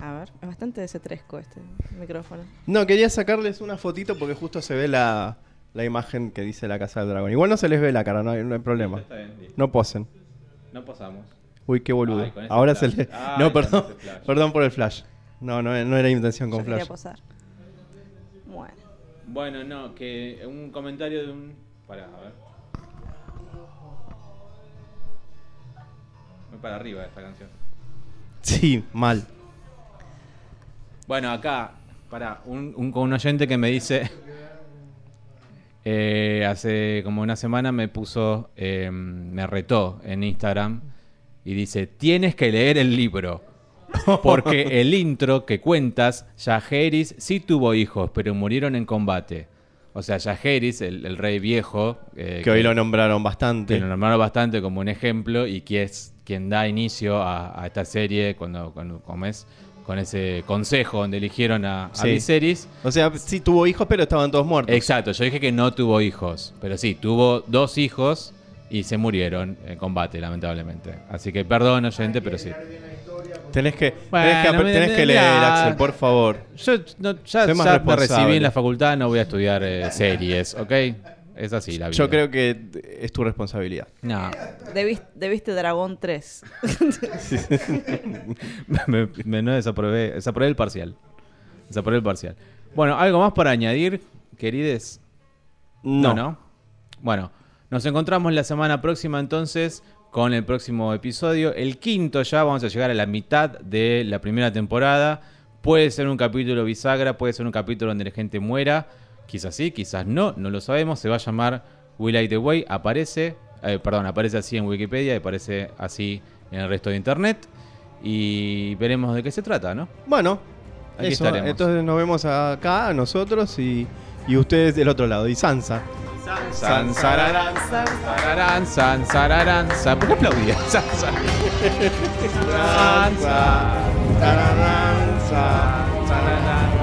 [SPEAKER 3] A ver, es bastante desetresco este micrófono.
[SPEAKER 2] No, quería sacarles una fotito porque justo se ve la, la imagen que dice la casa del dragón. Igual no se les ve la cara, no hay, no hay problema.
[SPEAKER 1] Está bien, listo.
[SPEAKER 2] No posen.
[SPEAKER 1] No pasamos.
[SPEAKER 2] Uy, qué boludo.
[SPEAKER 1] Ay,
[SPEAKER 2] Ahora
[SPEAKER 1] flash.
[SPEAKER 2] se le.
[SPEAKER 1] Ay,
[SPEAKER 2] no, perdón. Perdón por el flash. No, no, no era intención con
[SPEAKER 3] Yo quería
[SPEAKER 2] flash.
[SPEAKER 3] posar. Bueno.
[SPEAKER 1] Bueno, no, que un comentario de un. Pará, a ver. Muy para arriba esta canción.
[SPEAKER 2] Sí, mal.
[SPEAKER 1] Bueno, acá, para un, un, un oyente que me dice. eh, hace como una semana me puso. eh, me retó en Instagram. Y dice: Tienes que leer el libro. Porque el intro que cuentas, Jaehaerys sí tuvo hijos, pero murieron en combate. O sea, Jaehaerys, el, el rey viejo, eh,
[SPEAKER 2] Que hoy lo nombraron bastante.
[SPEAKER 1] que lo nombraron bastante como un ejemplo y que es quien da inicio a, a esta serie cuando, cuando como es, con ese consejo donde eligieron a, a
[SPEAKER 2] Sí.
[SPEAKER 1] Viserys.
[SPEAKER 2] O sea, sí tuvo hijos, pero estaban todos muertos.
[SPEAKER 1] Exacto, yo dije que no tuvo hijos, pero sí, tuvo dos hijos y se murieron en combate, lamentablemente. Así que perdón, oyente, pero sí.
[SPEAKER 2] Tenés que,
[SPEAKER 1] Bueno,
[SPEAKER 2] tenés que, apre-
[SPEAKER 1] me-
[SPEAKER 2] tenés
[SPEAKER 1] me-
[SPEAKER 2] que leer. Axel, por favor.
[SPEAKER 1] Yo no, ya, ya me recibí en la facultad, no voy a estudiar eh, series, ¿ok? Es así la vida.
[SPEAKER 2] Yo creo que es tu responsabilidad.
[SPEAKER 1] No,
[SPEAKER 3] Debiste, debiste Dragón 3.
[SPEAKER 1] me, me- no desaprobé, desaprobé el parcial. Desaprobé el parcial. Bueno, ¿algo más para añadir, querides?
[SPEAKER 2] No,
[SPEAKER 1] no. Bueno, nos encontramos la semana próxima entonces con el próximo episodio. El quinto ya, vamos a llegar a la mitad de la primera temporada. Puede ser un capítulo bisagra, puede ser un capítulo donde la gente muera. Quizás sí, quizás no, no lo sabemos. Se va a llamar We Like the Way. Aparece, eh, perdón, aparece así en Wikipedia y aparece así en el resto de internet. Y veremos de qué se trata, ¿no?
[SPEAKER 2] Bueno,
[SPEAKER 1] Aquí
[SPEAKER 2] eso,
[SPEAKER 1] estaremos.
[SPEAKER 2] entonces nos vemos acá, nosotros y, y ustedes del otro lado. Y Sansa.
[SPEAKER 1] San, sararán, san, sararán, san, sararán, san. ¿Por qué aplaudía? San, san. San, san,
[SPEAKER 2] Tararán, Sansa.
[SPEAKER 1] sararán,